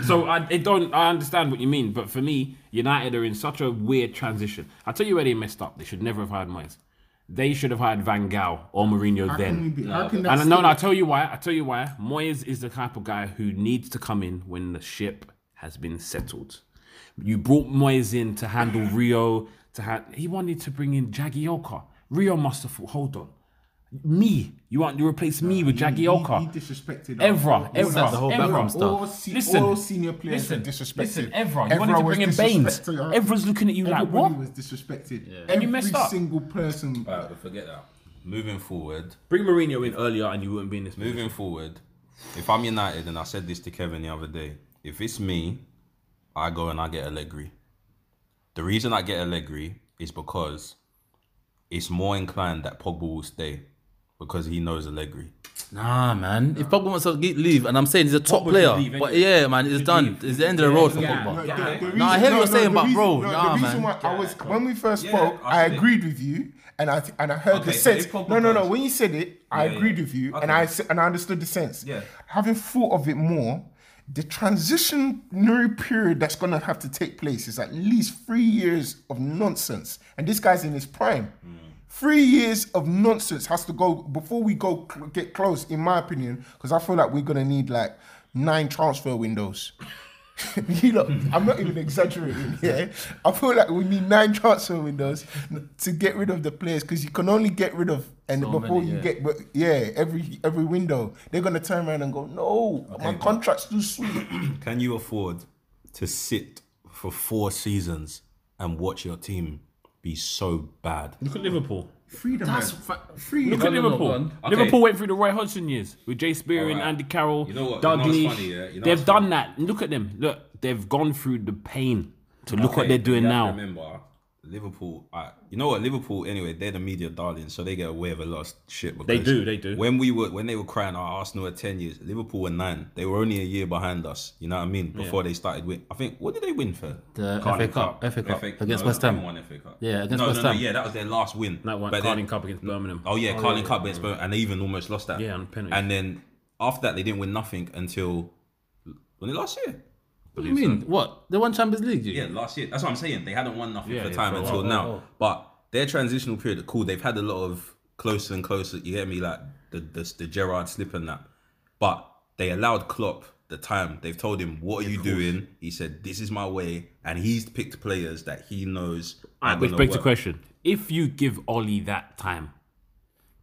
so I it don't. I understand what you mean, but for me, United are in such a weird transition. I tell you where they messed up. They should never have hired Moyes. They should have hired Van Gaal or Mourinho How then. can we be? How And that I know, and I tell you why. I tell you why. Moyes is the type of guy who needs to come in when the ship has been settled. You brought Moyes in to handle Rio. To have he wanted to bring in Jagielka. Rio must have thought, hold on, me. You want to replace me with He- Jagielka? He, he disrespected Evra, all- Evra, the whole Evra. stuff. All, se- Listen, all senior players listen, were disrespected. Listen, Evra, you wanted to was bring in Baines. disrespected. Evra's looking at you like, Everybody what? was disrespected. And Every you messed up. single person. Alright, but forget that. Moving forward, Bring Mourinho in earlier and you wouldn't be in this moving forward, if I'm United, and I said this to Kevin the other day, if it's me, I go and I get Allegri. The reason I get Allegri is because it's more inclined that Pogba will stay because he knows Allegri. Nah, man. If Pogba wants to leave, and I'm saying he's a top Pogba player, leave but yeah, man, it's done. leave. It's the end of the road for Yeah, Pogba. yeah. The- the Nah, I hear what you're saying, the but reason- bro, no, nah, the reason man. why I was when we first Yeah, spoke, I I agreed with you, and I and I heard Okay, the sense. if Pogba No, no, no. When you said it, I Yeah, yeah. agreed with you, and Okay. I s- and I understood the sense. Yeah. Having thought of it more, the transitionary period that's gonna have to take place is at least three years of nonsense, and this guy's in his prime. Hmm. Three years of nonsense has to go before we go cl- get close, in my opinion, because I feel like we're gonna need like nine transfer windows. [LAUGHS] you know, I'm not even exaggerating. [LAUGHS] Yeah, I feel like we need nine transfer windows to get rid of the players because you can only get rid of and So before many, you yeah. get but yeah every every window they're gonna turn around and go no my contract's too sweet. [CLEARS THROAT] Can you afford to sit for four seasons and watch your team be so bad? Look at Liverpool. Freedom, That's man. fa- Freedom. Look at No, no, no, Liverpool. go on. Okay. Liverpool went through the Roy Hodgson years with Jay Spear and Alright. Andy Carroll, You know what- you know what's funny, yeah? You know they've done funny? that. Look at them. Look, they've gone through the pain to look what Okay, they're doing you have now. Remember, Liverpool. Uh, you know what? Liverpool. Anyway, they're the media darlings, so they get away with a lot of shit. They do, they do. When we were, when they were crying, our Arsenal at ten years, Liverpool were nine. They were only a year behind us. You know what I mean? Before they started win. I think what did they win for? The Carling FA Cup, FA Cup against no, West Ham. haven't won FA Cup. Yeah, against no, West no, Ham. No, yeah, that was their last win. That one, But then- Carling Cup against Birmingham. Oh yeah, Carling Cup against Birmingham, and they even almost lost that. Yeah, on penalties. And then after that, they didn't win nothing until when they last year. What do you mean? What? They won Champions League. Yeah, last year. That's what I'm saying. They hadn't won nothing Yeah, for yeah, time for until while. now. Oh, oh. But their transitional period, cool. They've had a lot of closer and closer. You hear me, like the the, the Gerrard slip and that. But they allowed Klopp the time. They've told him, "What are you doing?" He said, "This is my way," and he's picked players that he knows. are Alright, which begs the question: If you give Ole that time,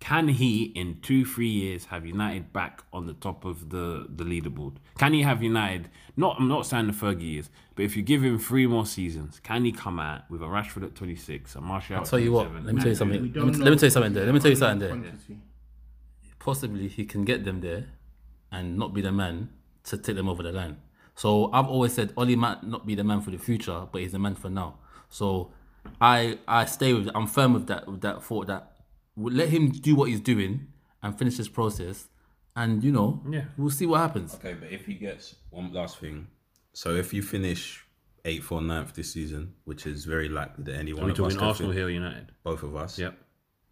can he in two, three years have United back on the top of the the leaderboard? Can he have United? Not, I'm not saying the Fergie years, but if you give him three more seasons, can he come out with a Rashford at 26, a Martial at Tell you what. Let me tell you something. Let me, let me tell you something there. Let me tell you something there. Quantity. Possibly he can get them there, and not be the man to take them over the line. So I've always said Ole might not be the man for the future, but he's the man for now. So I I stay with I'm firm with that with that thought that we'll let him do what he's doing and finish his process, and you know Yeah. we'll see what happens. Okay, but if he gets one last thing, so if you finish eighth or ninth this season, which is very likely that any one We're of us talking Arsenal here, United. both of us. Yep.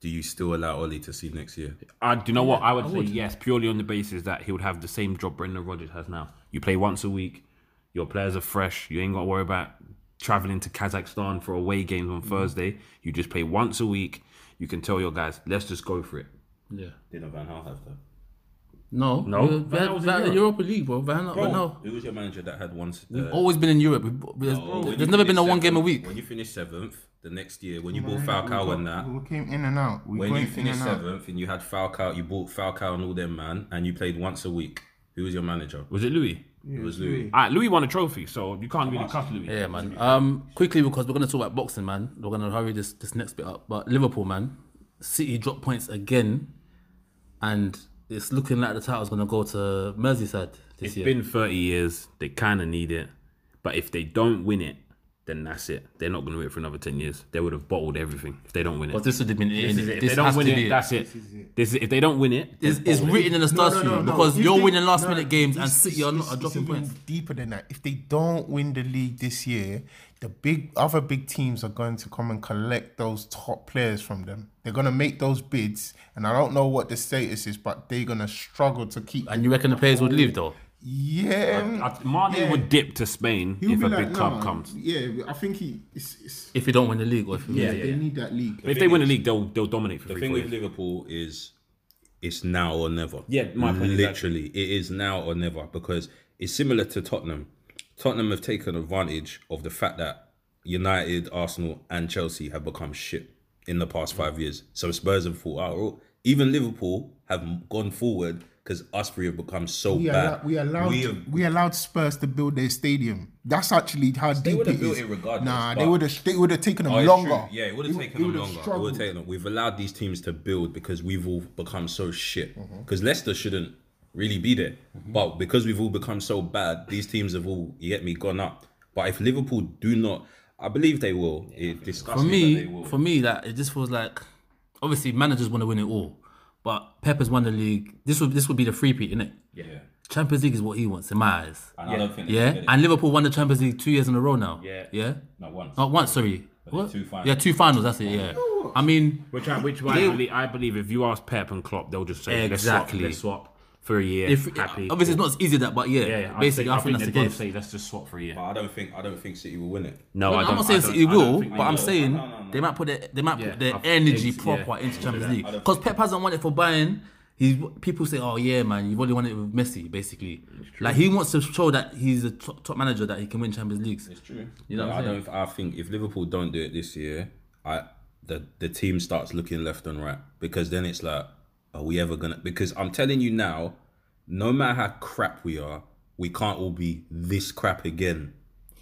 Do you still allow Ole to see next year? Uh, do you know what? I would I say would. yes, purely on the basis that he would have the same job Brendan Rodgers has now. You play once a week, your players are fresh, you ain't got to worry about traveling to Kazakhstan for away games on Thursday. You just play once a week. You can tell your guys, let's just go for it. Yeah. Didn't Van Gaal have that? No, No, we- Van we had- Gaal was we in had Europe. Europa League, bro. Van, Van Gaal- Who was your manager that had one? We've Uh, always been in Europe. We- There's, when there's never been a finished one game a week. When you finished seventh, the next year when you bought We Falcao got- and that. We came in and out. We When you went in finished and out. seventh and you had Falcao, you bought Falcao and all them man, and you played once a week. Who was your manager? Was it Louis? It was Louis. All right, Louis won a trophy, so you can't really cuss Louis. Yeah, man. Um, quickly because we're gonna talk about boxing, man. We're gonna hurry this this next bit up. But Liverpool, man, City dropped points again, and it's looking like the title's gonna go to Merseyside this It's year. It's been 30 years. They kind of need it. But if they don't win it, then that's it. They're not going to win it for another 10 years. They would have bottled everything if they don't win it. but this would have been it. This is it. If This they don't has win to it, be it. that's it. This is, if they don't win it, It's, it's bottled it. written in the stars No, for no, you no, no. because you're they- winning last no, minute games and it's- City are, not, are dropping even points. Deeper than that, if they don't win the league this year, the big other big teams are going to come and collect those top players from them. They're going to make those bids, and I don't know what the status is, but they're going to struggle to keep. And you reckon the players would leave though? Yeah, um, I- Mane yeah. would dip to Spain He'll if a like, big club nah, comes. Yeah, I think he. It's, it's, If you don't win the league, or if you yeah, yeah, they yeah. need that league. But if they win the league, they'll they'll dominate for The thing with years. Liverpool is it's now or never. Yeah, my point literally, it is now or never because it's similar to Tottenham. Tottenham have taken advantage of the fact that United, Arsenal, and Chelsea have become shit in the past five years. So Spurs have thought, oh, even Liverpool have gone forward because us three have become so We, bad. allow, we allowed We we, allowed Spurs to build their stadium. That's actually how They deep would it have built it regardless, Nah, they would have they would have taken them Oh, longer. true. Yeah, it would have taken them would've longer. It would struggled. have taken them. We've allowed these teams to build because we've all become so shit. Mm-hmm. Because Leicester shouldn't really be there, but because we've all become so bad, these teams have all you get me gone up. But if Liverpool do not, I believe they will. It disgusts for me, that they me, will. for me, that it just feels like obviously managers want to win it all, but Pep has won the league. This would this would be the free peat, innit? yeah, Champions League is what he wants in my eyes. and I don't think they Yeah, can get it. and Liverpool won the Champions League two years in a row now. Yeah. yeah. not once. Not once, sorry. What? two finals. Yeah, two finals. That's it. Yeah. I mean, Which I which I believe, I believe if you ask Pep and Klopp, they'll just say Exactly. let's swap, let's swap for a year. if happy. obviously it's not as easy as that, but yeah, yeah, yeah, I'd basically say- I, think that's the both case. Say let's just swap for a year. But I don't think I don't think City will win it. No, I I'm don't. saying I don't- City will, but I'm saying No, no, no. they might put their, they might Yeah, put their I- energy proper into Champions League because Pep hasn't won it for Bayern. He's people say, "Oh yeah, man, you've only won it with Messi." Basically, like he wants to show that he's a top, top manager that he can win Champions Leagues. It's true. You know what I I'm saying? don't. I think if Liverpool don't do it this year, I the the team starts looking left and right because then it's like, are we ever gonna? Because I'm telling you now, no matter how crap we are, we can't all be this crap again.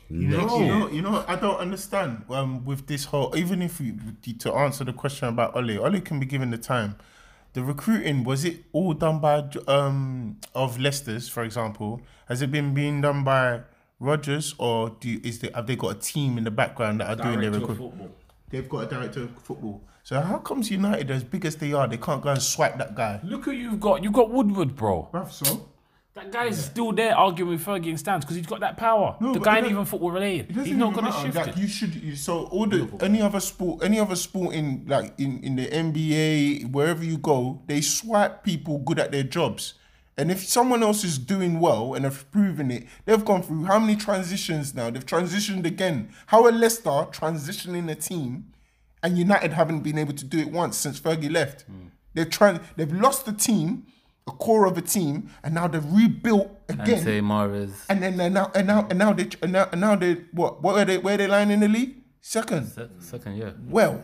You know, you know, you know, I don't understand. Um, with this whole, even if we to answer the question about Ole, Ole can be given the time. The recruiting was it all done by um of Leicester's, for example? Has it been being done by Rodgers, or do you, is there, have they got a team in the background that are doing their recruitment? They've got a director of football. So how comes United, as big as they are, they can't go and swipe that guy? Look who you've got. You've got Woodward, bro. Bruv, so That guy is still there arguing with Fergie and Stans because he's got that power. No, the guy ain't even football related. He's not going to shift Like it. you should. You, so all the any other sport, any other sport in like in in the NBA, wherever you go, they swipe people good at their jobs. And if someone else is doing well and have proven it, they've gone through how many transitions now? They've transitioned again. How are Leicester transitioning a team, and United haven't been able to do it once since Fergie left? Hmm. They've tried. They've lost the team, a core of a team, and now they've rebuilt again. Ante Mares, And then and now and now and now they and now, and now they what what are they where are they lying in the league? Second. se- second, yeah. Well.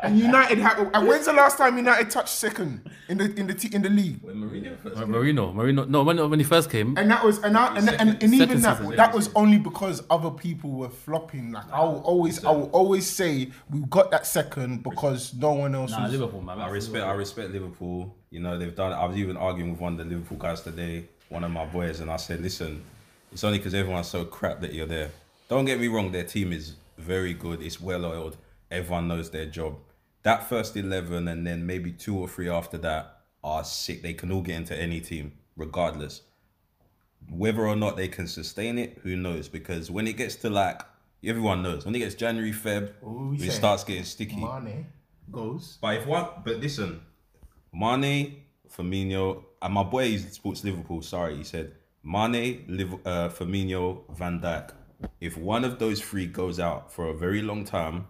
And United ha- and when's the last time United touched second in the in the t- in the league? When Mourinho first came. Mourinho, Mourinho. No, when when he first came, And that was and I, and, and, and even Second that season, that was only because other people were flopping. Like I will always I will always say we got that second because no one else was. Liverpool, man. I respect. I respect Liverpool. You know they've done. I was even arguing with one of the Liverpool guys today, one of my boys, and I said, "Listen, it's only because everyone's so crap that you're there. Don't get me wrong. Their team is very good. It's well oiled. Everyone knows their job. That first eleven, and then maybe two or three after that, are sick. They can all get into any team, regardless. Whether or not they can sustain it, who knows? Because when it gets to like, everyone knows when it gets January, Feb, it starts getting sticky. Mane goes. But if what? But listen, Mane, Firmino, and my boy is sports Liverpool. Sorry, he said Mane, Liv, uh, Firmino, Van Dijk. If one of those three goes out for a very long time,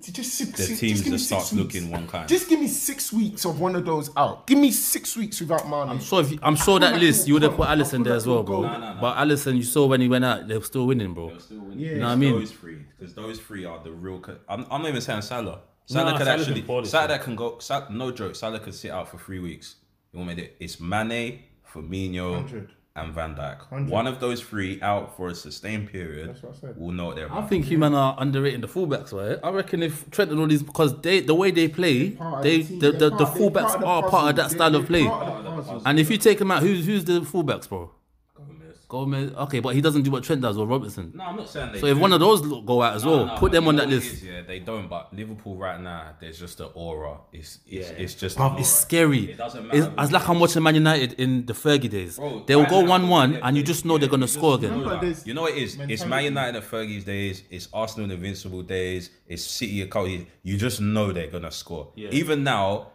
Just six, the six- team just give me just six starts weeks. looking one kind. Just give me six weeks of one of those out. Give me six weeks without Mane. I'm sure. If you, I'm sure that list you would have put Alisson there as well, bro. No, no, no. But Alisson, you saw when he went out, they were still winning, bro. Yeah. You know what I mean? Those three, because those three are the real. Co- I'm, I'm not even saying Salah. Salah No, could Salah's actually. been Salah year. can go. Sal, no joke. Salah could sit out for three weeks. You want me to? It's Mane, Firmino, 100. And Van Dijk. One of those three out for a sustained period. what I said. Will know what they're I about. think human are underrating the fullbacks, right? I reckon if Trent and all these, because they the way they play, part of they team. the, They're the, the part- they're fullbacks of the are part of that They- style they're of play. part of the puzzle. And if you take them out, who's who's the fullbacks, bro? Gomez. Okay, but he doesn't do what Trent does or Robertson. No, I'm not saying they. So if one of those go out as well, No, no, put them on that list. is, yeah, they don't. But Liverpool right now, there's just an aura. It's it's, it's just. Bruv, an it's scary. It doesn't matter. it's like I'm watching Man United in the Fergie days. Bro, They'll right go now, one-one, yeah, and you just know yeah, they're gonna score again. know You know what it is? It's Man mentality. United and Fergie's days. It's Arsenal and Invincible days. It's City and Cody. You just know they're gonna score. Even now,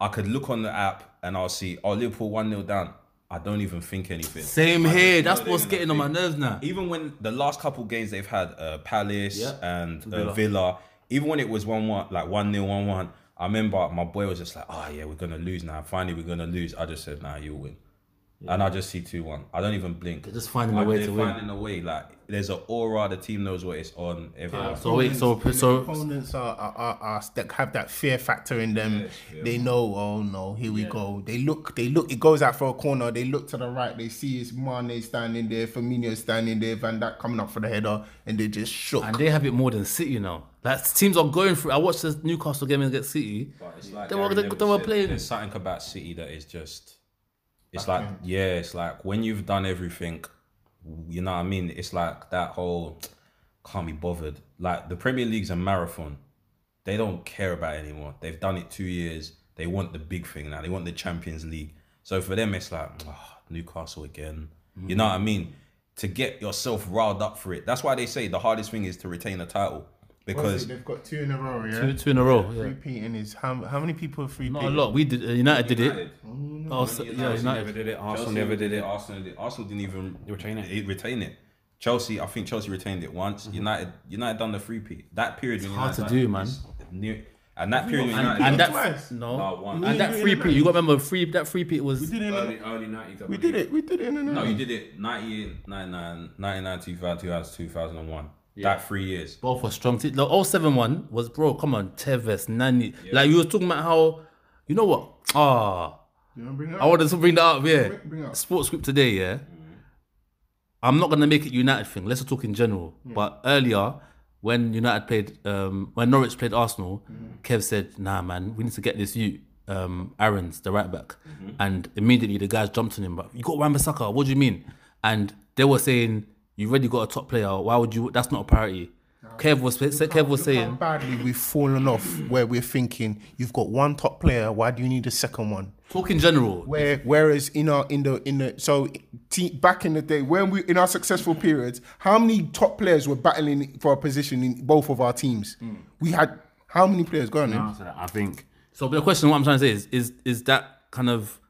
I could look on the app and I'll see, oh, Liverpool 1 0 down. I don't even think anything. Same I here. That's what's gonna getting on my nerves now. Even when the last couple games they've had, uh, Palace Yeah. and uh, Villa. Villa. even when it was 1 1, like 1 0, 1 1, I remember my boy was just like, oh, yeah, we're going to lose now. Finally, we're going to lose. I just said, nah, you'll win. And I just see 2 1. I don't even blink. They're just finding a way they're to win. finding a way. Like, there's an aura, the team knows what it's on. Everyone. So wait, so Opponents- so opponents are, are, are, are that have that fear factor in them. They know, oh no, here we go. They look, they look. It goes out for a corner. They look to the right. They see it's Mane standing there, Firmino standing there, Van Dijk coming up for the header, and they just shook. and they have it more than City now. Like teams are going through. I watched the Newcastle game against City. But it's like They were- they- they were playing- There's something about City that is just. It's like yeah, it's like when you've done everything, you know what I mean. It's like that whole can't be bothered. Like the Premier League's a marathon. They don't care about it anymore. They've done it two years. They want the big thing now. They want the Champions League. So for them, it's like "Ah, Newcastle again. You know what I mean? To get yourself riled up for it. That's why they say the hardest thing is to retain a title because they've got two in a row. Yeah, Two, two in a row. Yeah. Repeating is how, how many people are free Not a lot. We did. Uh, United did it. United. Oh, so, yeah, Chelsea United. never did it. Arsenal never did it. Arsenal, did, Arsenal didn't even retain it. it- Retain it. Chelsea, I think Chelsea retained it once. United, United done the free peat. That period, when Mm-hmm. hard to do, man. is New, and that period, And, United, and that twice. no, No, one. and that We free did peat. You got to remember free that free peat was We did it. In Early, a, early 90s. I we did it. We did it in a. no, you did it 98, 99, 99 2000, 2000, 2001. That three years. both were strong. Te- The 07 one was bro. Come on, Tevez, Nani. Like you were talking about how, you know what? Ah, You wanna bring it I wanted to bring that up. Yeah, Bring- bring up. sports group today. Yeah, I'm not gonna make it United thing. Let's talk in general. But earlier, when United played, um, when Norwich played Arsenal, Kev said, "Nah, man, we need to get this you." Um, Aarons the right back, and immediately the guys jumped on him. But you got Wan-Bissaka. What do you mean? And they were saying, "You already got a top player. Why would you? That's not a priority." Kev was Kev was how saying, badly we've fallen off where we're thinking you've got one top player. Why do you need a second one? talk in general. Where whereas in our in the in the so te, back in the day when we in our successful periods, how many top players were battling for a position in both of our teams? Hmm. We had how many players going in? I think So the question, what I'm trying to say is, is is that kind of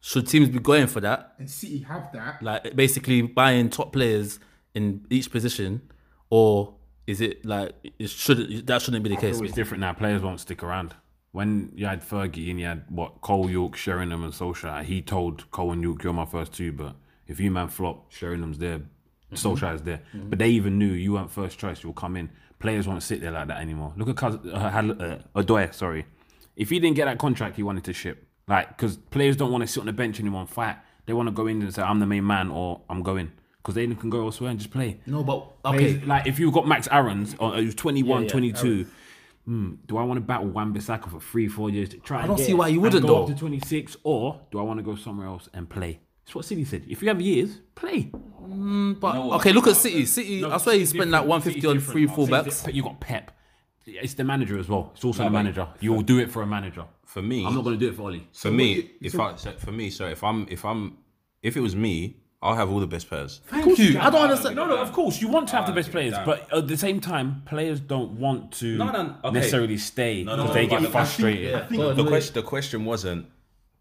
should teams be going for that? And City have that. Like basically buying top players in each position, or is it like it should that shouldn't be the case? it's different now. Players won't stick around. When you had Fergie and you had what Cole Yorke, Sheringham, and Solskjaer, he told Cole and Yorke, "You're my first two, but if you man flop, Sheringham's there, Solskjaer's there." But they even knew you weren't first choice. You'll come in. Players won't sit there like that anymore. Look at Cous- uh, Hal- uh, Odoi, sorry. If he didn't get that contract, he wanted to ship. Like, because players don't want to sit on the bench anymore and fight. They want to go in and say, "I'm the main man," or "I'm going," because they can go elsewhere and just play. No, but Okay. okay, Like if you've got Max Aarons, or who's 21, Yeah, yeah, 22, hmm, do I want to battle Wan Bissaka for three, four years to try? I don't see why you wouldn't, go though. up to 26, or do I want to go somewhere else and play? That's what City said. If you have years, play. but okay. Look at City. City. I swear he spent like 150 on three fullbacks. But you got Pep. It's the manager as well. It's also the manager. You'll do it for a manager. For me, I'm not going to do it for Ole. for me, if I so for me, so if I'm if I'm if it was me, I'll have all the best players. Thank you. I don't understand. No, no, of course you want to have the best players, but at the same time, players don't want to No, no, okay. necessarily stay because no, they but I get think- frustrated. Yeah, go on, the question the question wasn't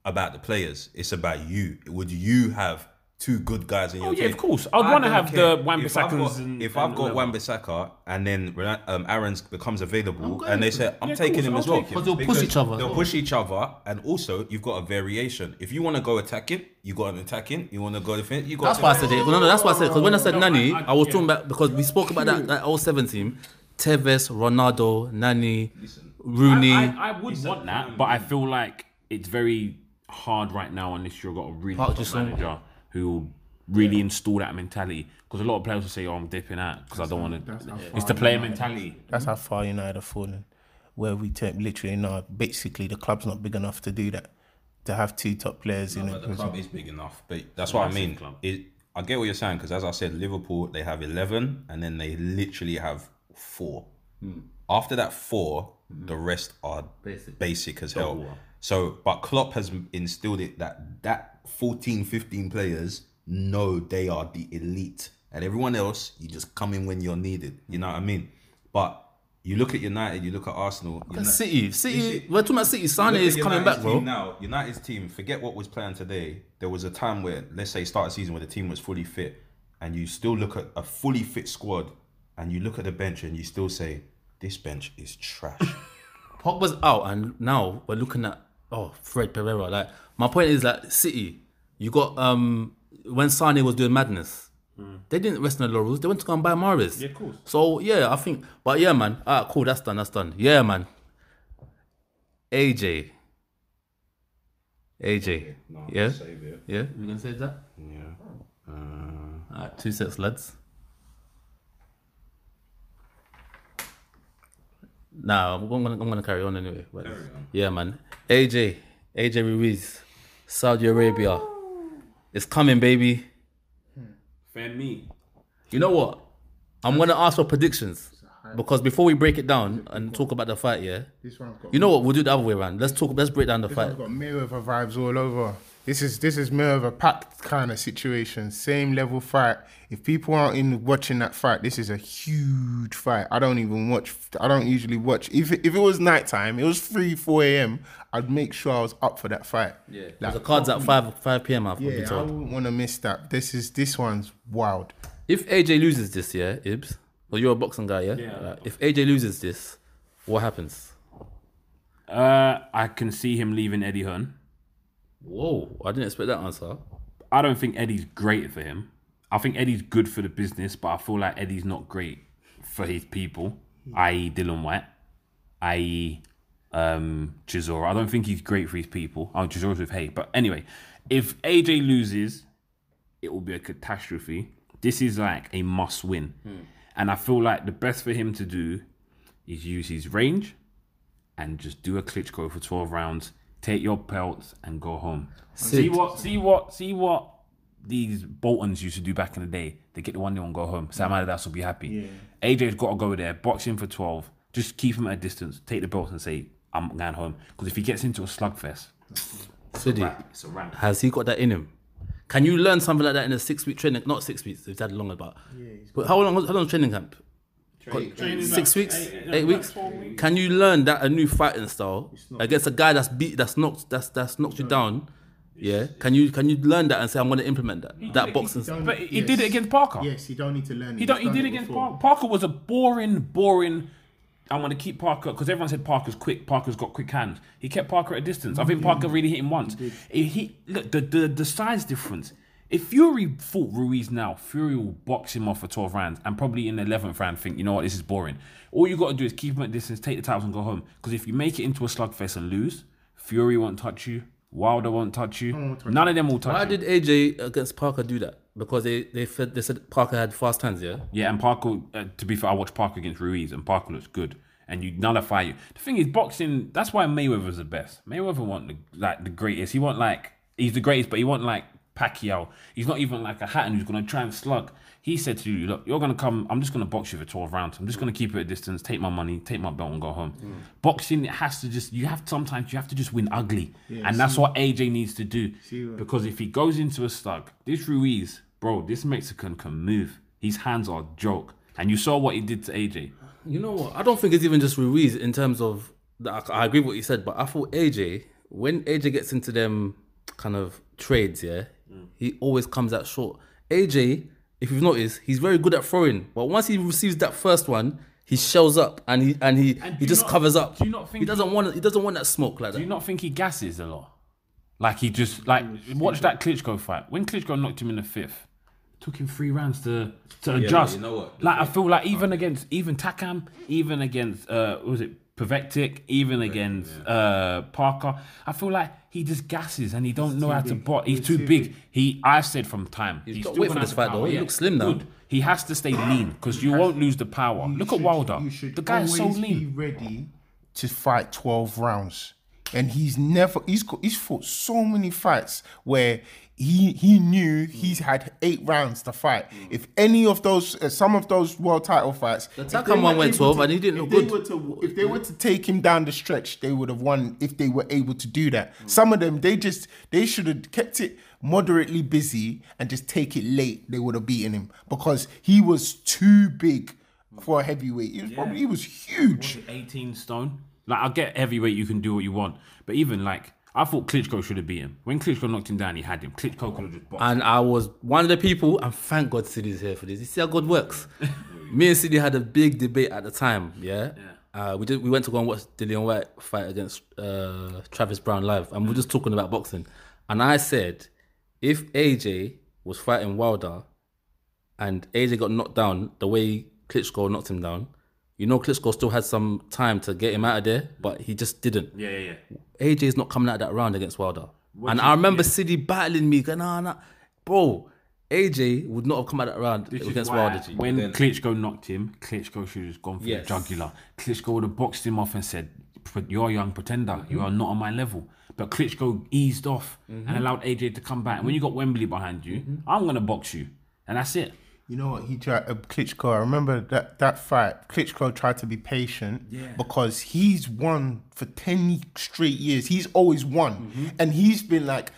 about the players. It's about you. Would you have two good guys in your Oh, team? yeah, of course. I'd wanna have care. the Wan-Bissakas If I've got, and- if and I've got whoever. Wan Bissaka and then um, Aarons becomes available, and they for say. I'm Yeah, taking course, him I'll as well take him. 'Cause they'll push each other They'll push each other, and also you've got a variation. If you want to go attacking, you got an attacking. You want to go defense, you got. That's why I said it. No, no, that's why I said because when I said No, Nani, I- I, was yeah. talking about because we spoke about that that 07 team. Tevez, Ronaldo, Nani, Rooney. I, I, I would want that, but I feel like it's very hard right now unless you've got a really Park manager who will really install that mentality. Because a lot of players will say, "Oh, I'm dipping out because I don't want to." It's the player mentality. That's mm-hmm. how far United have fallen. Where we take literally now, basically the club's not big enough to do that. To have two top players in But it. the club is big enough, but that's what I mean. club. It, I get what you're saying because, as I said, Liverpool they have eleven, and then they literally have four. Hmm. After that four, hmm. the rest are Basic. basic, as hell. Double. So, but Klopp has instilled it that that 14, 15 players know they are the elite, and everyone else you just come in when you're needed. You know what I mean? But You look at United, you look at Arsenal. Uni- City, City. Listen, We're talking about City. Sane is coming back, bro. Now, United's team, forget what was planned today. There was a time where, let's say, start of season where the team was fully fit, and you still look at a fully fit squad, and you look at the bench, and you still say, "This bench is trash." [LAUGHS] Pogba's out, and now we're looking at oh Fred Pereira. Like my point is that City, you got um when Sane was doing madness, they didn't rest on the laurels. They went to go and buy Mahrez. Yeah, of course. So yeah, I think, but yeah, man. Ah, cool. That's done. That's done. Yeah, man. AJ. AJ. No, yeah. save it. Yeah. You gonna say that? Yeah. Alright, two sets, lads. Nah, I'm gonna, I'm gonna carry on anyway. But on. Yeah, man. AJ, AJ Ruiz, Saudi Arabia. It's coming, baby. Fan me. You know what? I'm gonna ask for predictions because before we break it down and talk about the fight, yeah. This one's got You know what? We'll do it the other way around. Let's talk. Let's break down the This fight. one's got Mayweather vibes all over. This is this is more of a packed kind of situation, same level fight. If people aren't in watching that fight, this is a huge fight. I don't even watch. I don't usually watch. If it, if it was nighttime, it was three four a.m. I'd make sure I was up for that fight. Yeah, Like, the cards at five five p.m. I've yeah, been I wouldn't want to miss that. This is this one's wild. If AJ loses this, yeah, Ibs, well, you're a boxing guy, yeah. Yeah. Uh, if AJ loses this, what happens? Uh, I can see him leaving Eddie Hearn. Whoa, I didn't expect that answer. I don't think Eddie's great for him. I think Eddie's good for the business, but I feel like Eddie's not great for his people, i.e. Dillian Whyte, i.e. Um, Chisora. I don't think he's great for his people. Oh, Chisora's with Haye. But anyway, if AJ loses, it will be a catastrophe. This is like a must win. And I feel like the best for him to do is use his range and just do a Klitschko for 12 rounds, take your pelts and go home. See what, see what, see what these Boltons used to do back in the day. They get the one 0 and go home. Sam Adidas will be happy. AJ's got to go there, box him for 12, just keep him at a distance, take the belts and say, I'm going home. Because if he gets into a slugfest, Sidi, it's a wrap. has he got that in him? Can you learn something like that in a six week training? Not six weeks, it's had longer, but yeah, but how long? How long training camp? Six weeks, eight, weeks. Can you learn that a new fighting style against a guy that's beat, that's knocked, that's that's knocked you down? Yeah. Can you can you learn that and say I'm going to implement that? That boxing. style? But he did it against Parker. Yes, you don't need to learn. He don't. He did it against Parker. Parker was a boring, boring. I'm gonna keep Parker because everyone said Parker's quick. Parker's got quick hands. He kept Parker at a distance. I think Parker really hit him once. He, he look the, the the size difference. If Fury fought Ruiz now, Fury will box him off for 12 rounds and probably in the 11th round think, you know what, this is boring. All you got to do is keep him at distance, take the titles and go home. Because if you make it into a slugfest and lose, Fury won't touch you, Wilder won't touch you, none of them will touch you. Why you. did AJ against Parker do that? Because they they said they said Parker had fast hands. Yeah. Yeah, and Parker. Uh, to be fair, I watched Parker against Ruiz, and Parker looks good. And you nullify you. The thing is, boxing. That's why Mayweather Mayweather's the best. Mayweather want the, like the greatest. He want like he's the greatest, but he want like Pacquiao. He's not even like a Hatton who's gonna try and slug. He said to you, "Look, you're gonna come. I'm just gonna box you for 12 rounds. I'm just gonna keep it at a distance, take my money, take my belt, and go home." Boxing it has to just. You have sometimes you have to just win ugly, and that's what AJ needs to do. Because if he goes into a slug, this Ruiz, bro, this Mexican can move. His hands are a joke, and you saw what he did to AJ. You know what? I don't think it's even just Ruiz in terms of. I I agree with what you said, but I thought AJ when AJ gets into them kind of trades, yeah, he always comes out short. AJ, if you've noticed, he's very good at throwing, but once he receives that first one, he shells up and he and he And he just not- covers up. do you not think he doesn't want he doesn't want that smoke like Do that? you not think he gasses a lot? Like he just like watch that Klitschko fight. When Klitschko knocked him in the fifth, took him three rounds to to but adjust. you know what? The Like I thing- feel like even against even Takam, even against uh what was it Povetkin, even against uh Parker, I feel like he just gasses and he don't know how to bot. He's too big. He I said from time. He's, got weight for this fight, though. He looks slim now. Good. He has to stay [CLEARS THROAT] lean because you won't lose the power. Look at Wilder. The guy is so lean. Be ready to fight twelve rounds, and he's never he's got he's fought so many fights where he he knew he's had eight rounds to fight. If any of those uh, some of those world title fights, they were one went able 12 and he didn't if look they were to- if they were to take him down the stretch, they would have won if they were able to do that. Some of them they just they should have kept it moderately busy and just take it late. They would have beaten him because he was too big for a heavyweight. He was probably he was huge. 18 stone. Like, I get heavyweight, you can do what you want. But even, like, I thought Klitschko should have beat him. When Klitschko knocked him down, he had him. Klitschko could have just boxed. And I was one of the people, and thank God Sidi's here for this. You see how God works. [LAUGHS] Me and City had a big debate at the time, yeah? Uh, we did. We went to go and watch Dillian Whyte fight against uh, Travis Brown live, and we are just talking about boxing. And I said, if AJ was fighting Wilder, and AJ got knocked down the way Klitschko knocked him down, you know Klitschko still had some time to get him out of there, but he just didn't. Yeah, yeah, yeah. AJ's not coming out that round against Wilder. and I remember Sidi battling me, going, nah, nah. Bro, AJ would not have come out that round This is against why Wilder. G. When Klitschko knocked him, Klitschko should have gone for Yes. the jugular. Klitschko would have boxed him off and said, "But "You're a young pretender. You mm-hmm. are not on my level." But Klitschko eased off and mm-hmm. allowed AJ to come back. And when you got Wembley behind you, mm-hmm. I'm gonna box you, and that's it. You know what he tried? Uh, Klitschko. I remember that that fight. Klitschko tried to be patient because he's won for ten straight years. He's always won, and he's been like,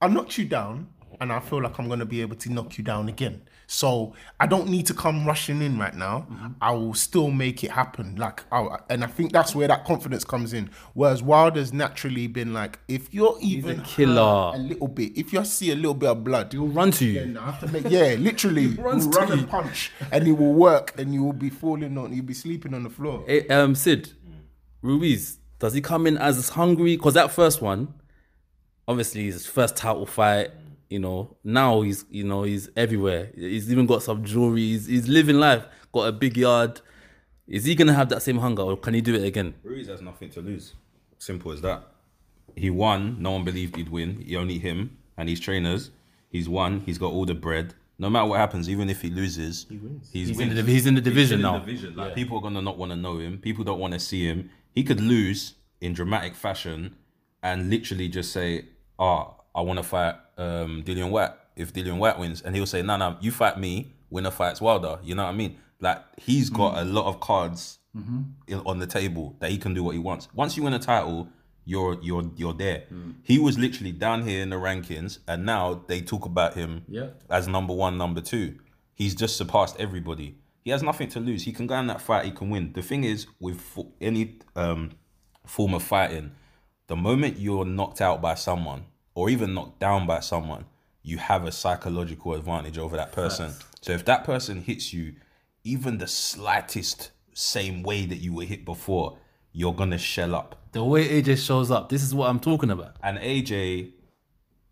"I knocked you down, and I feel like I'm gonna be able to knock you down again." So I don't need to come rushing in right now. I will still make it happen. Like, I'll, and I think that's where that confidence comes in. Whereas Wilder's naturally been like, if you're even killer. a little bit, if you see a little bit of blood, He'll run to you. then I have to make yeah, [LAUGHS] literally runs will run you. and punch, and it will work, and you will be falling on, you'll be sleeping on the floor. Eh, um, Sid, Ruiz, does he come in as hungry? Because that first one, obviously, his first title fight. You know, now he's you know he's everywhere. He's even got some jewelry. He's, he's living life. Got a big yard. Is he gonna have that same hunger, or can he do it again? Ruiz has nothing to lose. Simple as that. He won. No one believed he'd win. He only him and his trainers. He's won. He's got all the bread. No matter what happens, even if he loses, he wins. He's, He's in the- he's in the division in the now. division. Like people are gonna not want to know him. People don't want to see him. He could lose in dramatic fashion and literally just say, "Oh, I want to fight um, Dillian Whyte." If Dillian Whyte wins, and he'll say, "No, no, you fight me. Winner fights Wilder." You know what I mean? Like he's got a lot of cards in, on the table that he can do what he wants. Once you win a title, you're you're you're there. He was literally down here in the rankings, and now they talk about him Yeah. as number one, number two. He's just surpassed everybody. He has nothing to lose. He can go in that fight. He can win. The thing is, with any um, form of fighting, the moment you're knocked out by someone, or even knocked down by someone, you have a psychological advantage over that person. So if that person hits you, even the slightest same way that you were hit before, you're gonna shell up. The way AJ shows up, this is what I'm talking about. And AJ,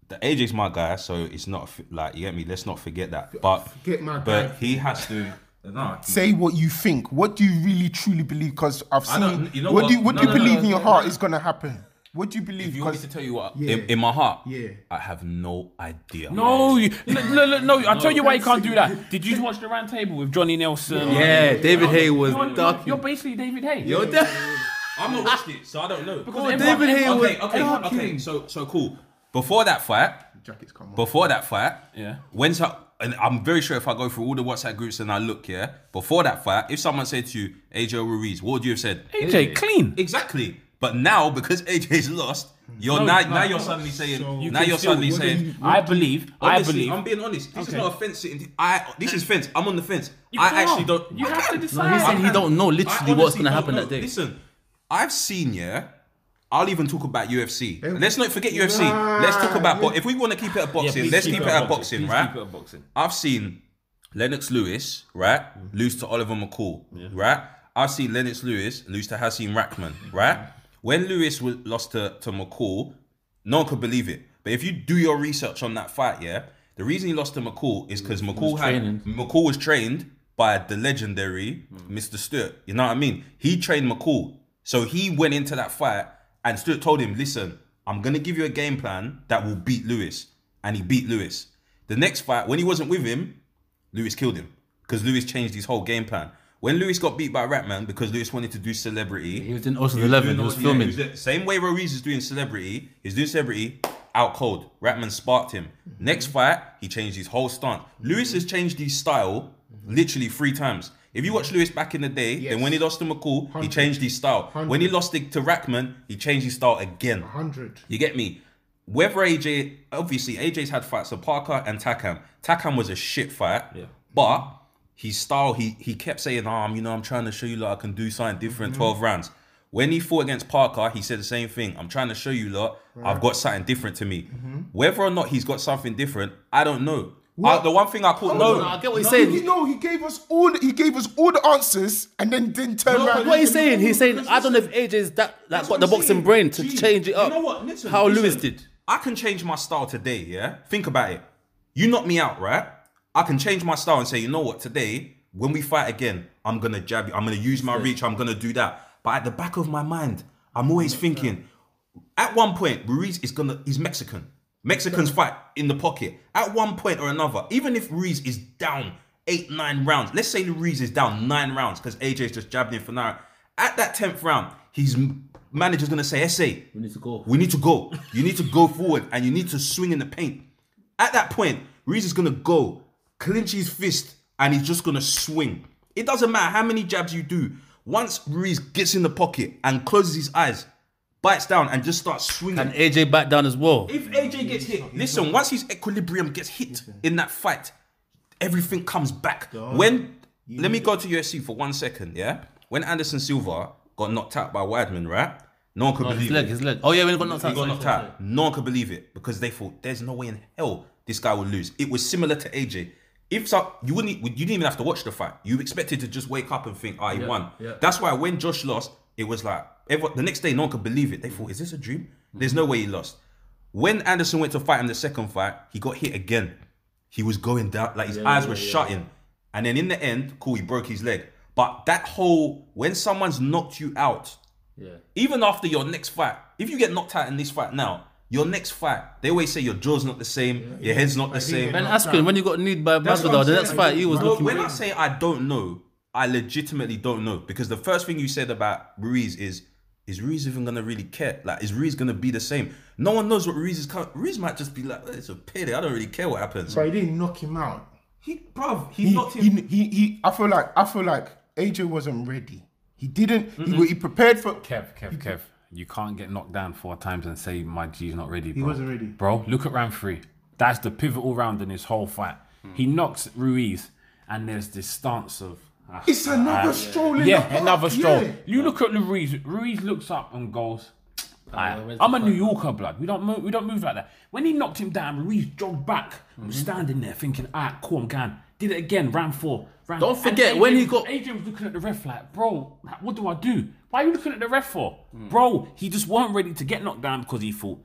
the AJ's my guy, so it's not like you get me. Let's not forget that. But Forget my but guy. he has to. No, Say what you think. What do you really truly believe? Because I've seen. you know what, what? do you, what No, do you no, no, believe no, in your no, heart no. is gonna happen? What do you believe? if you want me 'Cause- to tell you what, Yeah. in, in my heart, Yeah. I have no idea. No, you, no, no, no, no, I'll tell you why you can't do that. Did you watch the round table with Johnny Nelson? Yeah, David Haye was You're, you're, you're basically David Haye. You're there. I'm not watched it, so I don't know. Because oh, everyone- David Haye was okay, okay, okay. So so cool. Before that fight, Jackets come on. before that fight, Yeah. When so, and I'm very sure if I go through all the WhatsApp groups and I look, yeah, before that fight, if someone said to you, AJ Ruiz, what would you have said? AJ, clean. Exactly. But now, because AJ's lost, hmm. you're No, now, no, now you're suddenly saying, You now can you're still- suddenly what do saying, I believe, I Honestly, believe. I'm being honest. This is Okay. not a fence sitting. I this is fence. I'm on the fence. You I can't. actually don't. You I have to can. decide. No, he's saying he don't know I literally what's gonna don't happen know. that day. Listen, I've seen yeah. I'll even talk about UFC. Let's not forget UFC. Let's talk about. But if we want to keep it at boxing, please let's keep keep it it at at boxing, boxing. Please right? keep it at boxing. I've seen Lennox Lewis, right, mm-hmm. lose to Oliver McCall, right? I've seen Lennox Lewis lose to Hasim Rahman, right? When Lewis was lost to, to McCall, no one could believe it. But if you do your research on that fight, yeah, the reason he lost to McCall is because McCall had training. McCall was trained by the legendary Mr. Steward. You know what I mean? He trained McCall. So he went into that fight and Steward told him, listen, I'm gonna give you a game plan that will beat Lewis. And he beat Lewis. The next fight, when he wasn't with him, Lewis killed him. Because Lewis changed his whole game plan. When Lewis got beat by Rahman because Lewis wanted to do celebrity, He was in Ocean's Eleven. He was yeah, filming. he was the same way Ruiz is doing celebrity. He's doing celebrity out cold. Rahman sparked him. Next fight, he changed his whole stance. Lewis has changed his style literally three times. If you watch Lewis back in the day, then when he lost to McCall, he changed his style. When he lost it to Rahman, he changed his style again. hundred. You get me? Whether AJ, obviously AJ's had fights of Parker and Takam. Takam was a shit fight, but his style, he he kept saying, "Um, you know, I'm trying to show you lot I can do something different." Twelve rounds. When he fought against Parker, he said the same thing. I'm trying to show you lot I've got something different to me. Whether or not he's got something different, I don't know. I, the one thing I caught, no, I get what he's No, saying. he, no, he gave us all. The, he gave us all the answers, and then didn't turn No, around. what he's saying, he's saying, I don't know if AJ's that that got the boxing saying. brain to Gee, change it up. you up. know what? Listen, how listen. Lewis did. I can change my style today, yeah? Think about it. You knock me out, right? I can change my style and say, you know what, today, when we fight again, I'm gonna jab you, I'm gonna use my reach, I'm gonna do that. But at the back of my mind, I'm always thinking, at one point, Ruiz is gonna he's Mexican. Mexicans fight in the pocket. At one point or another, even if Ruiz is down eight, nine rounds, let's say Ruiz is down nine rounds because AJ's just jabbed him for now. At that tenth round, his manager's gonna say, "Essay, We need to go. we need to go. You need to go forward and you need to swing in the paint. At that point, Ruiz is gonna go, clinch his fist, and he's just gonna swing. It doesn't matter how many jabs you do. Once Ruiz gets in the pocket and closes his eyes, bites down, and just starts swinging. And AJ back down as well. If AJ gets hit, listen, once his equilibrium gets hit in that fight, everything comes back. When let me go to UFC for one second, yeah? When Anderson Silva got knocked out by Weidman, right? No one could His believe leg, it. his leg. Oh yeah, when he got knocked He out. got knocked out. No one could believe it because they thought there's no way in hell this guy would lose. It was similar to AJ. If so, you wouldn't, you didn't even have to watch the fight. You expected to just wake up and think, "Ah, he won." yeah. That's why when Josh lost, it was like everyone, the next day no one could believe it. They thought, "Is this a dream?" There's no way he lost. When Anderson went to fight him the second fight, he got hit again. He was going down, like his eyes were shutting, and then in the end, cool, he broke his leg. But that whole when someone's knocked you out, Yeah. even after your next fight, if you get knocked out in this fight now, your next fight, they always say your jaw's not the same, your head's not the same. Ben Askren, when you got kneed by That's what Masvidal, I'm the next saying. fight he was No, looking. when I say I don't know, I legitimately don't know because the first thing you said about Ruiz is is Ruiz even gonna really care? Like, is Ruiz gonna be the same? No one knows what Ruiz is. co- Ruiz might just be like, oh, it's a pity. I don't really care what happens. But he didn't knock him out. He, bruv, he, He, knocked him. he, he, he, I feel like I feel like AJ wasn't ready. He didn't. He, mm-hmm. he prepared for. Kev, Kev, Kev. You can't get knocked down four times and say my G's not ready. Bro. He wasn't ready. Bro, look at round three. That's the pivotal round in this whole fight. He knocks Ruiz, and there's this stance of. ah, It's another stroll in the yeah, park, another stroll. yeah. You look at Ruiz. Ruiz looks up and goes, "Ah, "I'm a New Yorker, blood. We don't move. We don't move like that." When he knocked him down, Ruiz jogged back. Mm-hmm. Was standing there thinking, "Ah, cool, I'm going." Did it again, round four. Round, Don't and forget, when he got- Adrian was looking at the ref like, "Bro, what do I do? Why are you looking at the ref for, Hmm. bro?" He just weren't ready to get knocked down because he thought.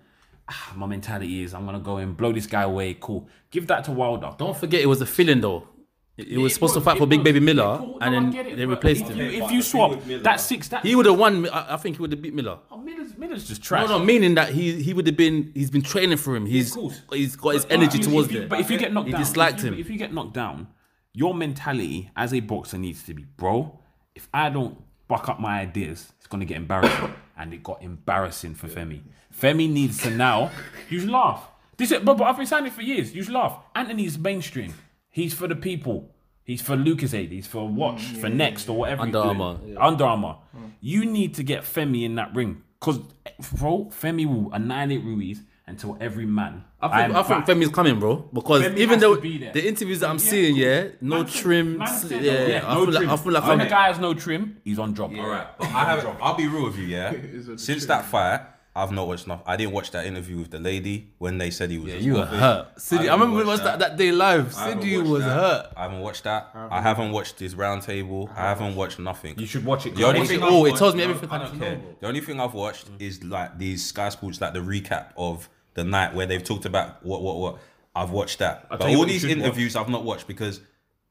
Ah, my mentality is I'm gonna go and blow this guy away. Cool. Give that to Wilder. Don't forget, it was a feeling though. It, it was It supposed to fight for it Big was. Baby Yeah, Miller, cool, and no, I then it, they replaced if him. You, if But you the swap thing with Miller- that six, that He would have won. I, I think he would have beat Miller. Oh, Miller's, Miller's just No, trash. no, no, meaning that he he would have been. He's been training for him. He's course. he's got his But energy if- towards if you, there. But if you get knocked he down, disliked if you, him. If you get knocked down, your mentality as a boxer needs to be, bro. If I don't buck up my ideas, it's gonna get embarrassing, [COUGHS] and it got embarrassing for Femi. Femi needs to now. You should laugh. This, is- but, but I've been saying it for years. You should laugh. Anthony's mainstream. He's for the people. He's for Lucozade. He's for Watch, mm, for Next, or whatever. Under. Armour, yeah. Under Armour. Mm. You need to get Femi in that ring. Because, eh, bro, Femi will annihilate Ruiz until every man. I think, am I think. Femi's coming, bro. Because Femi even though be the interviews that I'm Yeah, seeing, yeah, no Man trim, man s- said, yeah, I no feel like I feel like when I'm. the guy has no trim, he's on job. All right, but I have, I'll be real with you, yeah. [LAUGHS] Since that fight, I've not watched enough. I didn't watch that interview with the lady when they said he was. Yeah, you were hurt. fish. Cindy, I, remember we watched watched that, that day live. I haven't Cindy watched was that. hurt. I haven't watched that. I haven't watched his roundtable. I haven't watched nothing. You should watch it. The only watch thing oh, it I've. It watched- tells me everything I I don't care. The only thing I've watched is like these Sky Sports, like the recap of the night where they've talked about what, what, what. I've watched that, but tell you all these should watch. interviews I've not watched because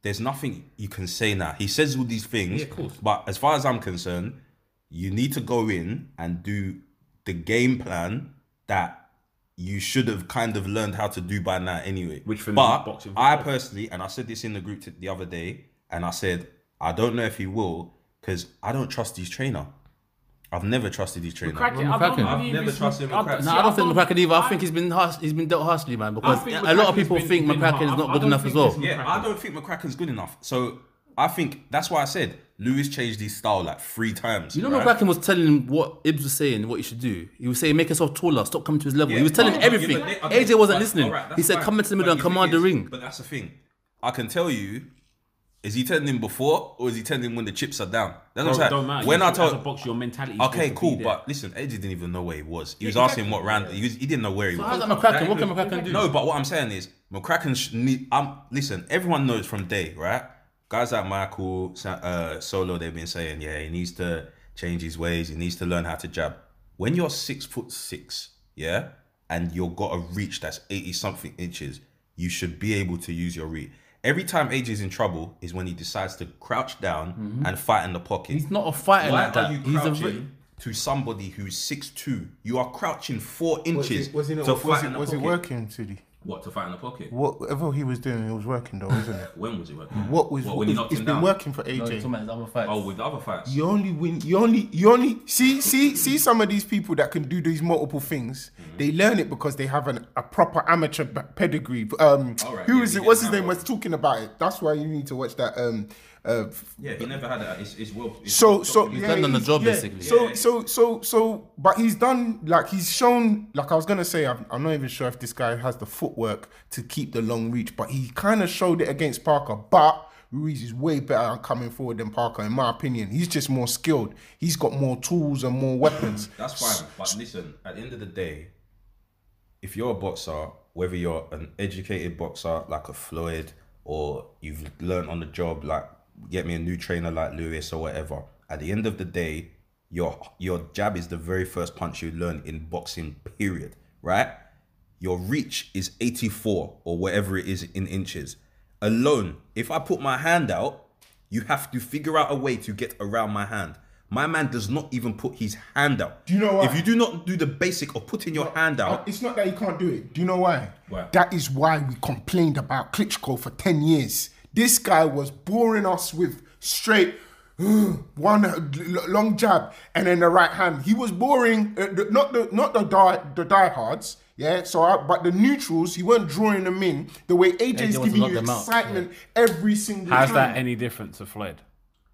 there's nothing you can say now. He says all these things, Yeah, of course. but as far as I'm concerned, you need to go in and do the game plan that you should have kind of learned how to do by now anyway. Which for me, but boxing- I personally, and I said this in the group t- the other day, and I said I don't know if he will because I don't trust his trainer. I've never trusted his trainer. McCracken, I McCracken. don't I've never trusted I- McCracken. No, I don't think McCracken either. I I- think he's been harsh, he's been dealt harshly, man. Because a lot of people been- think been McCracken is not good enough as well. this is- Yeah, I don't think McCracken's good enough. So I think that's why I said Lewis changed his style like three times. You know, right? McCracken was telling him what Ibs was saying, what he should do. He was saying, make yourself taller, stop coming to his level. Yeah, he was telling but- him everything. yeah, they- okay, AJ wasn't but- listening. alright, he said, fine. come into the But middle and the thing command the is- ring. But that's the thing. I can tell you, Is he telling him before or is he telling him when the chips are down? That's Bro, what I'm saying. don't matter. When You- I as told a boxer, your mentality. Okay, cool, but listen, AJ didn't even know where he was. He was asking what round. He, was, he didn't know where he was. how's that McCracken? What can McCracken do? No, but what I'm saying is McCracken. Sh- need, um, listen, everyone knows from day right. Guys like Michael uh, Solo, they've been saying, yeah, he needs to change his ways. He needs to learn how to jab. When you're six foot six, yeah, and you've got a reach that's eighty something inches, you should be able to use your reach. Every time AJ's in trouble is when he decides to crouch down and fight in the pocket. He's not a fighter Why like that. are you He's a crouching ve- to somebody who's six two? You are crouching four inches Was it, was it, to was fight it, in the was it pocket. working, Sidi? What to fight in the pocket? Whatever he was doing, he was working though, isn't it? [LAUGHS] When was it working? What was What, when he it's, knocked it's him been down? working for No, you're AJ. talking about his other fights. Oh, with the other fights. You only win. You only. You only see. See. See some of these people that can do these multiple things. Mm-hmm. They learn it because they have an, a proper amateur b- pedigree. Um, All right, who yeah, is he it? What's didn't his have name? one. Was talking about it. That's why you need to watch that. Um, uh, Yeah, he never had that. It's, it's well. It's so well so documented. yeah, done on the he's- job, yeah. basically. So Yeah. so so so, but he's done like he's shown. Like I was gonna say, I'm, I'm not even sure if this guy has the footwork to keep the long reach, but he kind of showed it against Parker. But Ruiz is way better at coming forward than Parker, in my opinion. He's just more skilled. He's got more tools and more weapons. [CLEARS THROAT] That's fine. But listen, at the end of the day, if you're a boxer, whether you're an educated boxer like a Floyd or you've learned on the job, like get me a new trainer like Lewis or whatever, at the end of the day, your your jab is the very first punch you learn in boxing, period. Right? Your reach is 84 or whatever it is in inches. Alone, if I put my hand out, you have to figure out a way to get around my hand. My man does not even put his hand out. Do you know why? If you do not do the basic of putting your hand Uh, out, It's not that he can't do it. Do you know why? Why? That is why we complained about Klitschko for 10 years. This guy was boring us with straight one uh, long jab and then the right hand. He was boring, uh, not the not the die the diehards, yeah. So, I, but the neutrals, he weren't drawing them in the way AJ's AJ wants to giving you them out, excitement every single How's time. that any different to Floyd?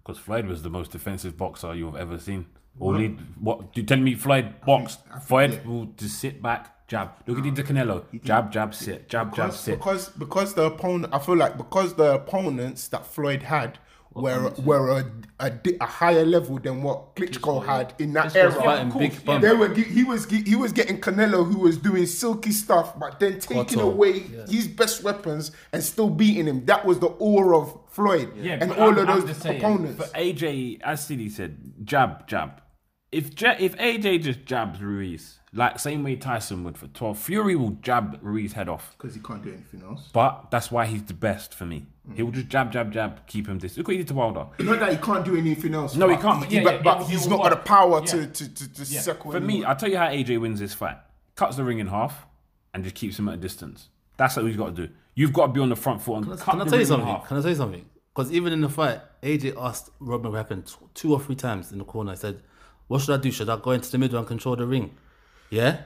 Because Floyd was the most defensive boxer you've ever seen. Only what? You tell me Floyd boxed? Floyd will just sit back, jab. Look at the Canelo, jab, jab, sit, jab, jab, because, sit. because because the opponent, I feel like because the opponents that Floyd had were were a, a, a higher level than what Klitschko had in that Klitschko's era. fighting big bum. They were he was he was getting Canelo who was doing silky stuff, but then taking Cotto, away his best weapons and still beating him. That was the aura of Floyd and but all I'm- of those just saying, opponents. For AJ, as Sidi said, jab, jab. If ja- if AJ just jabs Ruiz, like same way Tyson would for 12, Fury will jab Ruiz head off. Because he can't do anything else. But that's why he's the best for me. He'll just jab, jab, jab, keep him this. Look what he did to Wilder. Not that he can't do anything else. No, he can't, but yeah, but, yeah, but it- he's not will got the power Yeah. to to to, to circle. For me. I'll tell you how AJ wins this fight. Cuts the ring in half and just keeps him at a distance. That's what he's got to do. You've got to be on the front foot and cut Can I tell you ring in something? Can I tell you something? Because even in the fight, AJ asked Rob McCracken t- two or three times in the corner. I said, "What should I do? Should I go into the middle and control the ring?" Yeah.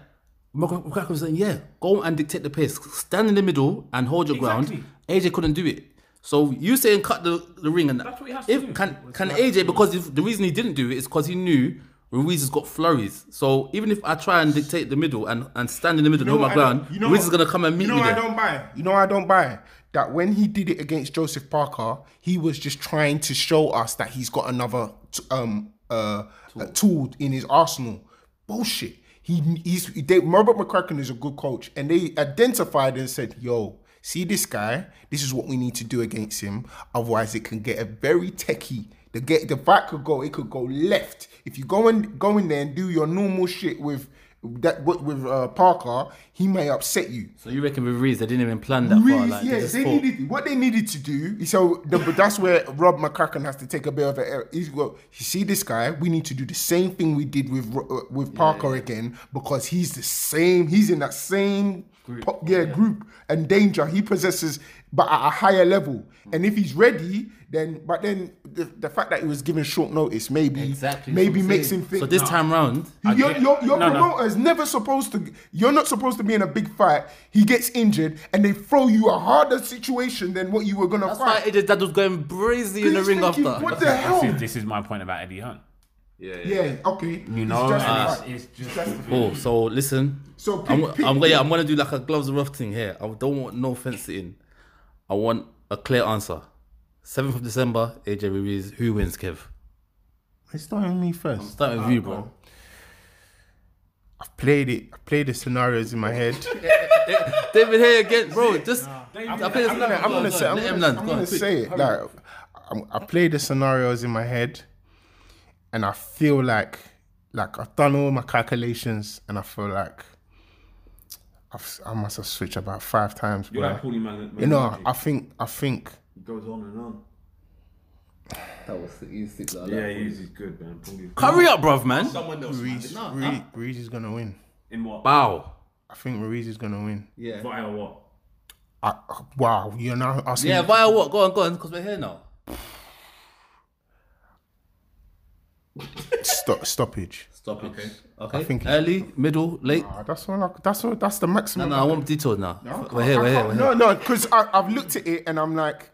Mc- McCracken was saying, "Yeah, go and dictate the pace. Stand in the middle and hold your ground." AJ couldn't do it. So you saying cut the, the ring and That's what he has to if do. can can AJ because if, the reason he didn't do it is because he knew Ruiz has got flurries. So even if I try and dictate the middle and, and stand in the middle and hold my ground, you know Ruiz what- is gonna come and meet you know me there. I don't buy. You know I don't buy that when he did it against Joseph Parker, he was just trying to show us that he's got another um uh tool, tool in his arsenal. Bullshit. He he's they, Robert McCracken is a good coach, and they identified and said, "Yo." See this guy. This is what we need to do against him. Otherwise, it can get a very techie. The get the fight could go. It could go left if you go and go in there and do your normal shit with that with with, uh, Parker. He may upset you. So you reckon with Ruiz they didn't even plan that far? Like, yeah, just they needed what they needed to do. So the, but that's where Rob McCracken has to take a bit of a. He's go. You see this guy? We need to do the same thing we did with uh, with Parker again because he's the same. He's in that same group, yeah, group and danger. He possesses, but at a higher level. Hmm. And if he's ready, then but then the, the fact that he was given short notice maybe Exactly. maybe what I'm makes saying. him think. So this time round, Your, your, your no, no. promoter is never supposed to. You're not supposed to be in a big fight. He gets injured, and they throw you a harder situation than what you were gonna that's why fight. AJ's dad was going brazy in the ring after. What the This hell? is, this is my point about Eddie Hearn. Yeah. Okay. You know, It's and justified. Uh, it's, it's just Justified. Oh, so listen. So I'm, pick- pick- I'm, yeah, I'm gonna do like a gloves are rough thing here. I don't want no fence sitting. I want a clear answer. Seventh of December, AJ Ruiz. Who wins, Kev? It's starting with me first. Start with you, bro. I've played it. I played the scenarios in my head. David here again, bro. Just I play I'm gonna, I'm gonna say, I'm Let gonna. I'm gonna say it. Like, I'm, I play the scenarios in my head, and I feel like, like I've done all my calculations, and I feel like I've, I must have switched about five times. You're like Paulie Man. you know, I think, I think, It goes on and on. That was he's six like Yeah, he's, he's good, man. Paulie. Hurry up, bruv, man. Ruiz, Ruiz, Ruiz is gonna win. In what? Bow. I think Ruiz is gonna win. Yeah. Via what? I, wow, you're now asking. Yeah, via what? Go on, go on, because we're here now. Stop, stoppage. Stop it. Okay. I think- early, middle, late. Ah, that's all. I, that's all. That's the maximum. no, I want details now. I we're here, we're here, we're No, here. no, because I've looked at it and I'm like,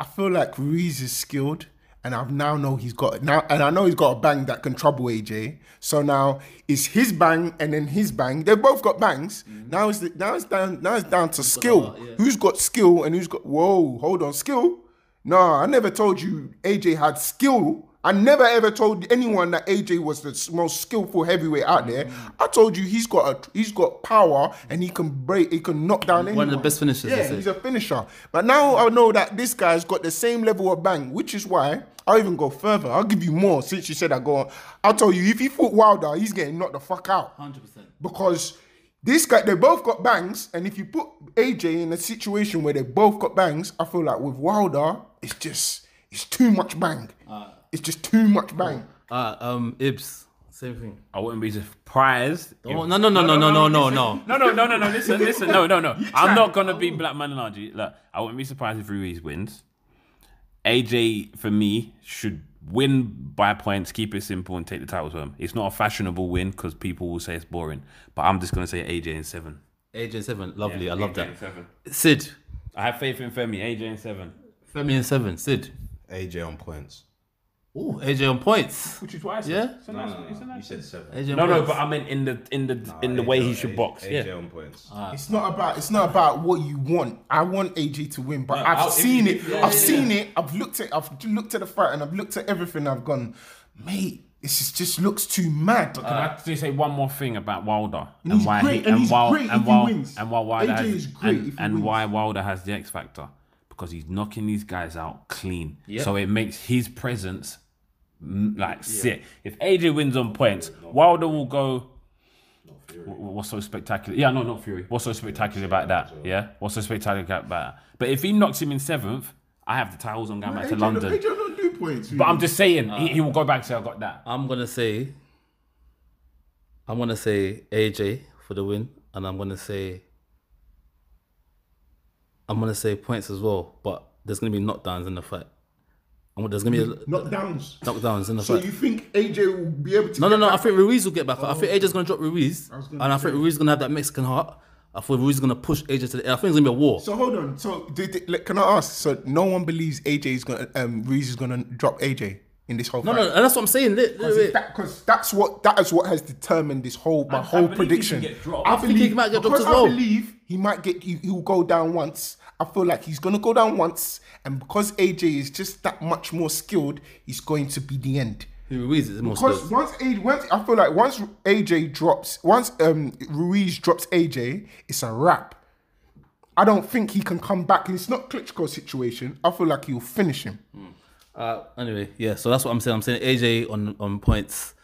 I feel like Ruiz is skilled, and I now know he's got now, and I know he's got a bang that can trouble AJ. So now it's his bang and then his bang. They've both got bangs. Now it's the, now it's down now it's down to skill. art, yeah. Who's got skill and who's got? Whoa, hold on, skill. No, I never told you AJ had skill. I never ever told anyone that AJ was the most skillful heavyweight out there. Mm. I told you he's got a he's got power and he can break, he can knock down anyone. One of the best finishers, Yeah, he's a finisher. But now I know that this guy's got the same level of bang, which is why I'll even go further. I'll give you more since you said I go on. I'll tell you if he fought Wilder, he's getting knocked the fuck out 100%. because this guy they both got bangs, and if you put AJ in a situation where they both got bangs, I feel like with Wilder, it's just it's too much bang. It's just too much bang. Uh, um, Ibs. Same thing. I wouldn't be surprised. Oh, no, no, no, no, no, no, no, no. [LAUGHS] No, no, no, no, no. Listen, listen. No, no, no. I'm not gonna be Black Man and RG. Look, I wouldn't be surprised if Ruiz wins. AJ for me should win by points, keep it simple, and take the title to him. It's not a fashionable win because people will say it's boring, but I'm just gonna say AJ in seven. AJ in seven, lovely. I love AJ that. seven. Sid, I have faith in Femi. AJ in seven. Femi in seven. Sid, AJ on points. Oh, AJ on points. Which is why I said. Yeah? It's a No, nice, no, it's a no. You said seven. AJ on no, no, but I meant in the in the in the way he should box. AJ Yeah. on points. It's not about it's not about what you want. I want AJ to win, but I've I'll- seen you- it. if you- I've seen it. I've looked at I've looked at the fight and I've looked at everything. I've gone, mate. This is, just looks too mad. But Can I just say one more thing about Wilder And and, he's why great, he, and and, he's while, great and he while wins. and why Wilder AJ has is great and, if he and wins. why Wilder has the X factor because he's knocking these guys out clean. Yep. So it makes his presence like sick. If AJ wins on points, Wilder will go. What's so spectacular? Yeah, no, not Fury. What's so spectacular about that? Yeah, what's so spectacular about that? But if he knocks him in seventh, I have the titles on going back to London. AJ don't do points. But I'm just saying, he, he will go back to I got that. I'm gonna say. I'm gonna say AJ for the win, and I'm gonna say. I'm gonna say points as well, but there's gonna be knockdowns in the fight. And there's gonna be a, knockdowns. knockdowns in the So fight. you think AJ will be able to? No, get no, no. I think Ruiz will get back. I think AJ's gonna drop Ruiz, was and gonna I think Ruiz is gonna have that Mexican heart. I think Ruiz is gonna push AJ to the. I think it's gonna be a war. So hold on. So did, did- like, can I ask? So no one believes AJ is gonna um Ruiz is gonna drop AJ in this whole No, fight. no, no. and that's what I'm saying. Li- li- wait. Because that's what that is what has determined this whole my I whole believe he prediction. can get dropped. I I think believe he might get dropped as well. I believe he might get he, he will go down once. I feel like he's gonna go down once, and because AJ is just that much more skilled, he's going to be the end. Ruiz is more Because skilled. once AJ, once I feel like once AJ drops, once um Ruiz drops AJ, it's a wrap. I don't think he can come back. It's not Klitschko situation. I feel like he'll finish him. Uh, anyway, yeah. So that's what I'm saying. I'm saying AJ on on points.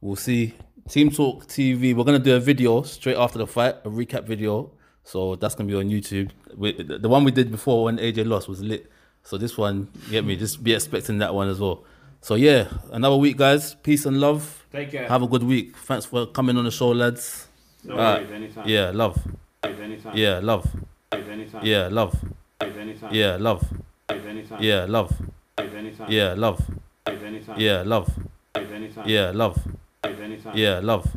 We'll see. Team Talk TV. We're gonna do a video straight after the fight, a recap video. So that's gonna be on YouTube. We, the one we did before when AJ lost was lit. So this one, get me? Just be expecting that one as well. So yeah, another week, guys. Peace and love. Take care. Have a good week. Thanks for coming on the show, lads. No anytime. Yeah, love. anytime. Yeah, love. anytime. Yeah, love. anytime. Yeah, love. anytime. Yeah, love. anytime. Yeah, love. anytime. Yeah, love. anytime. Yeah, love. anytime. Yeah, love.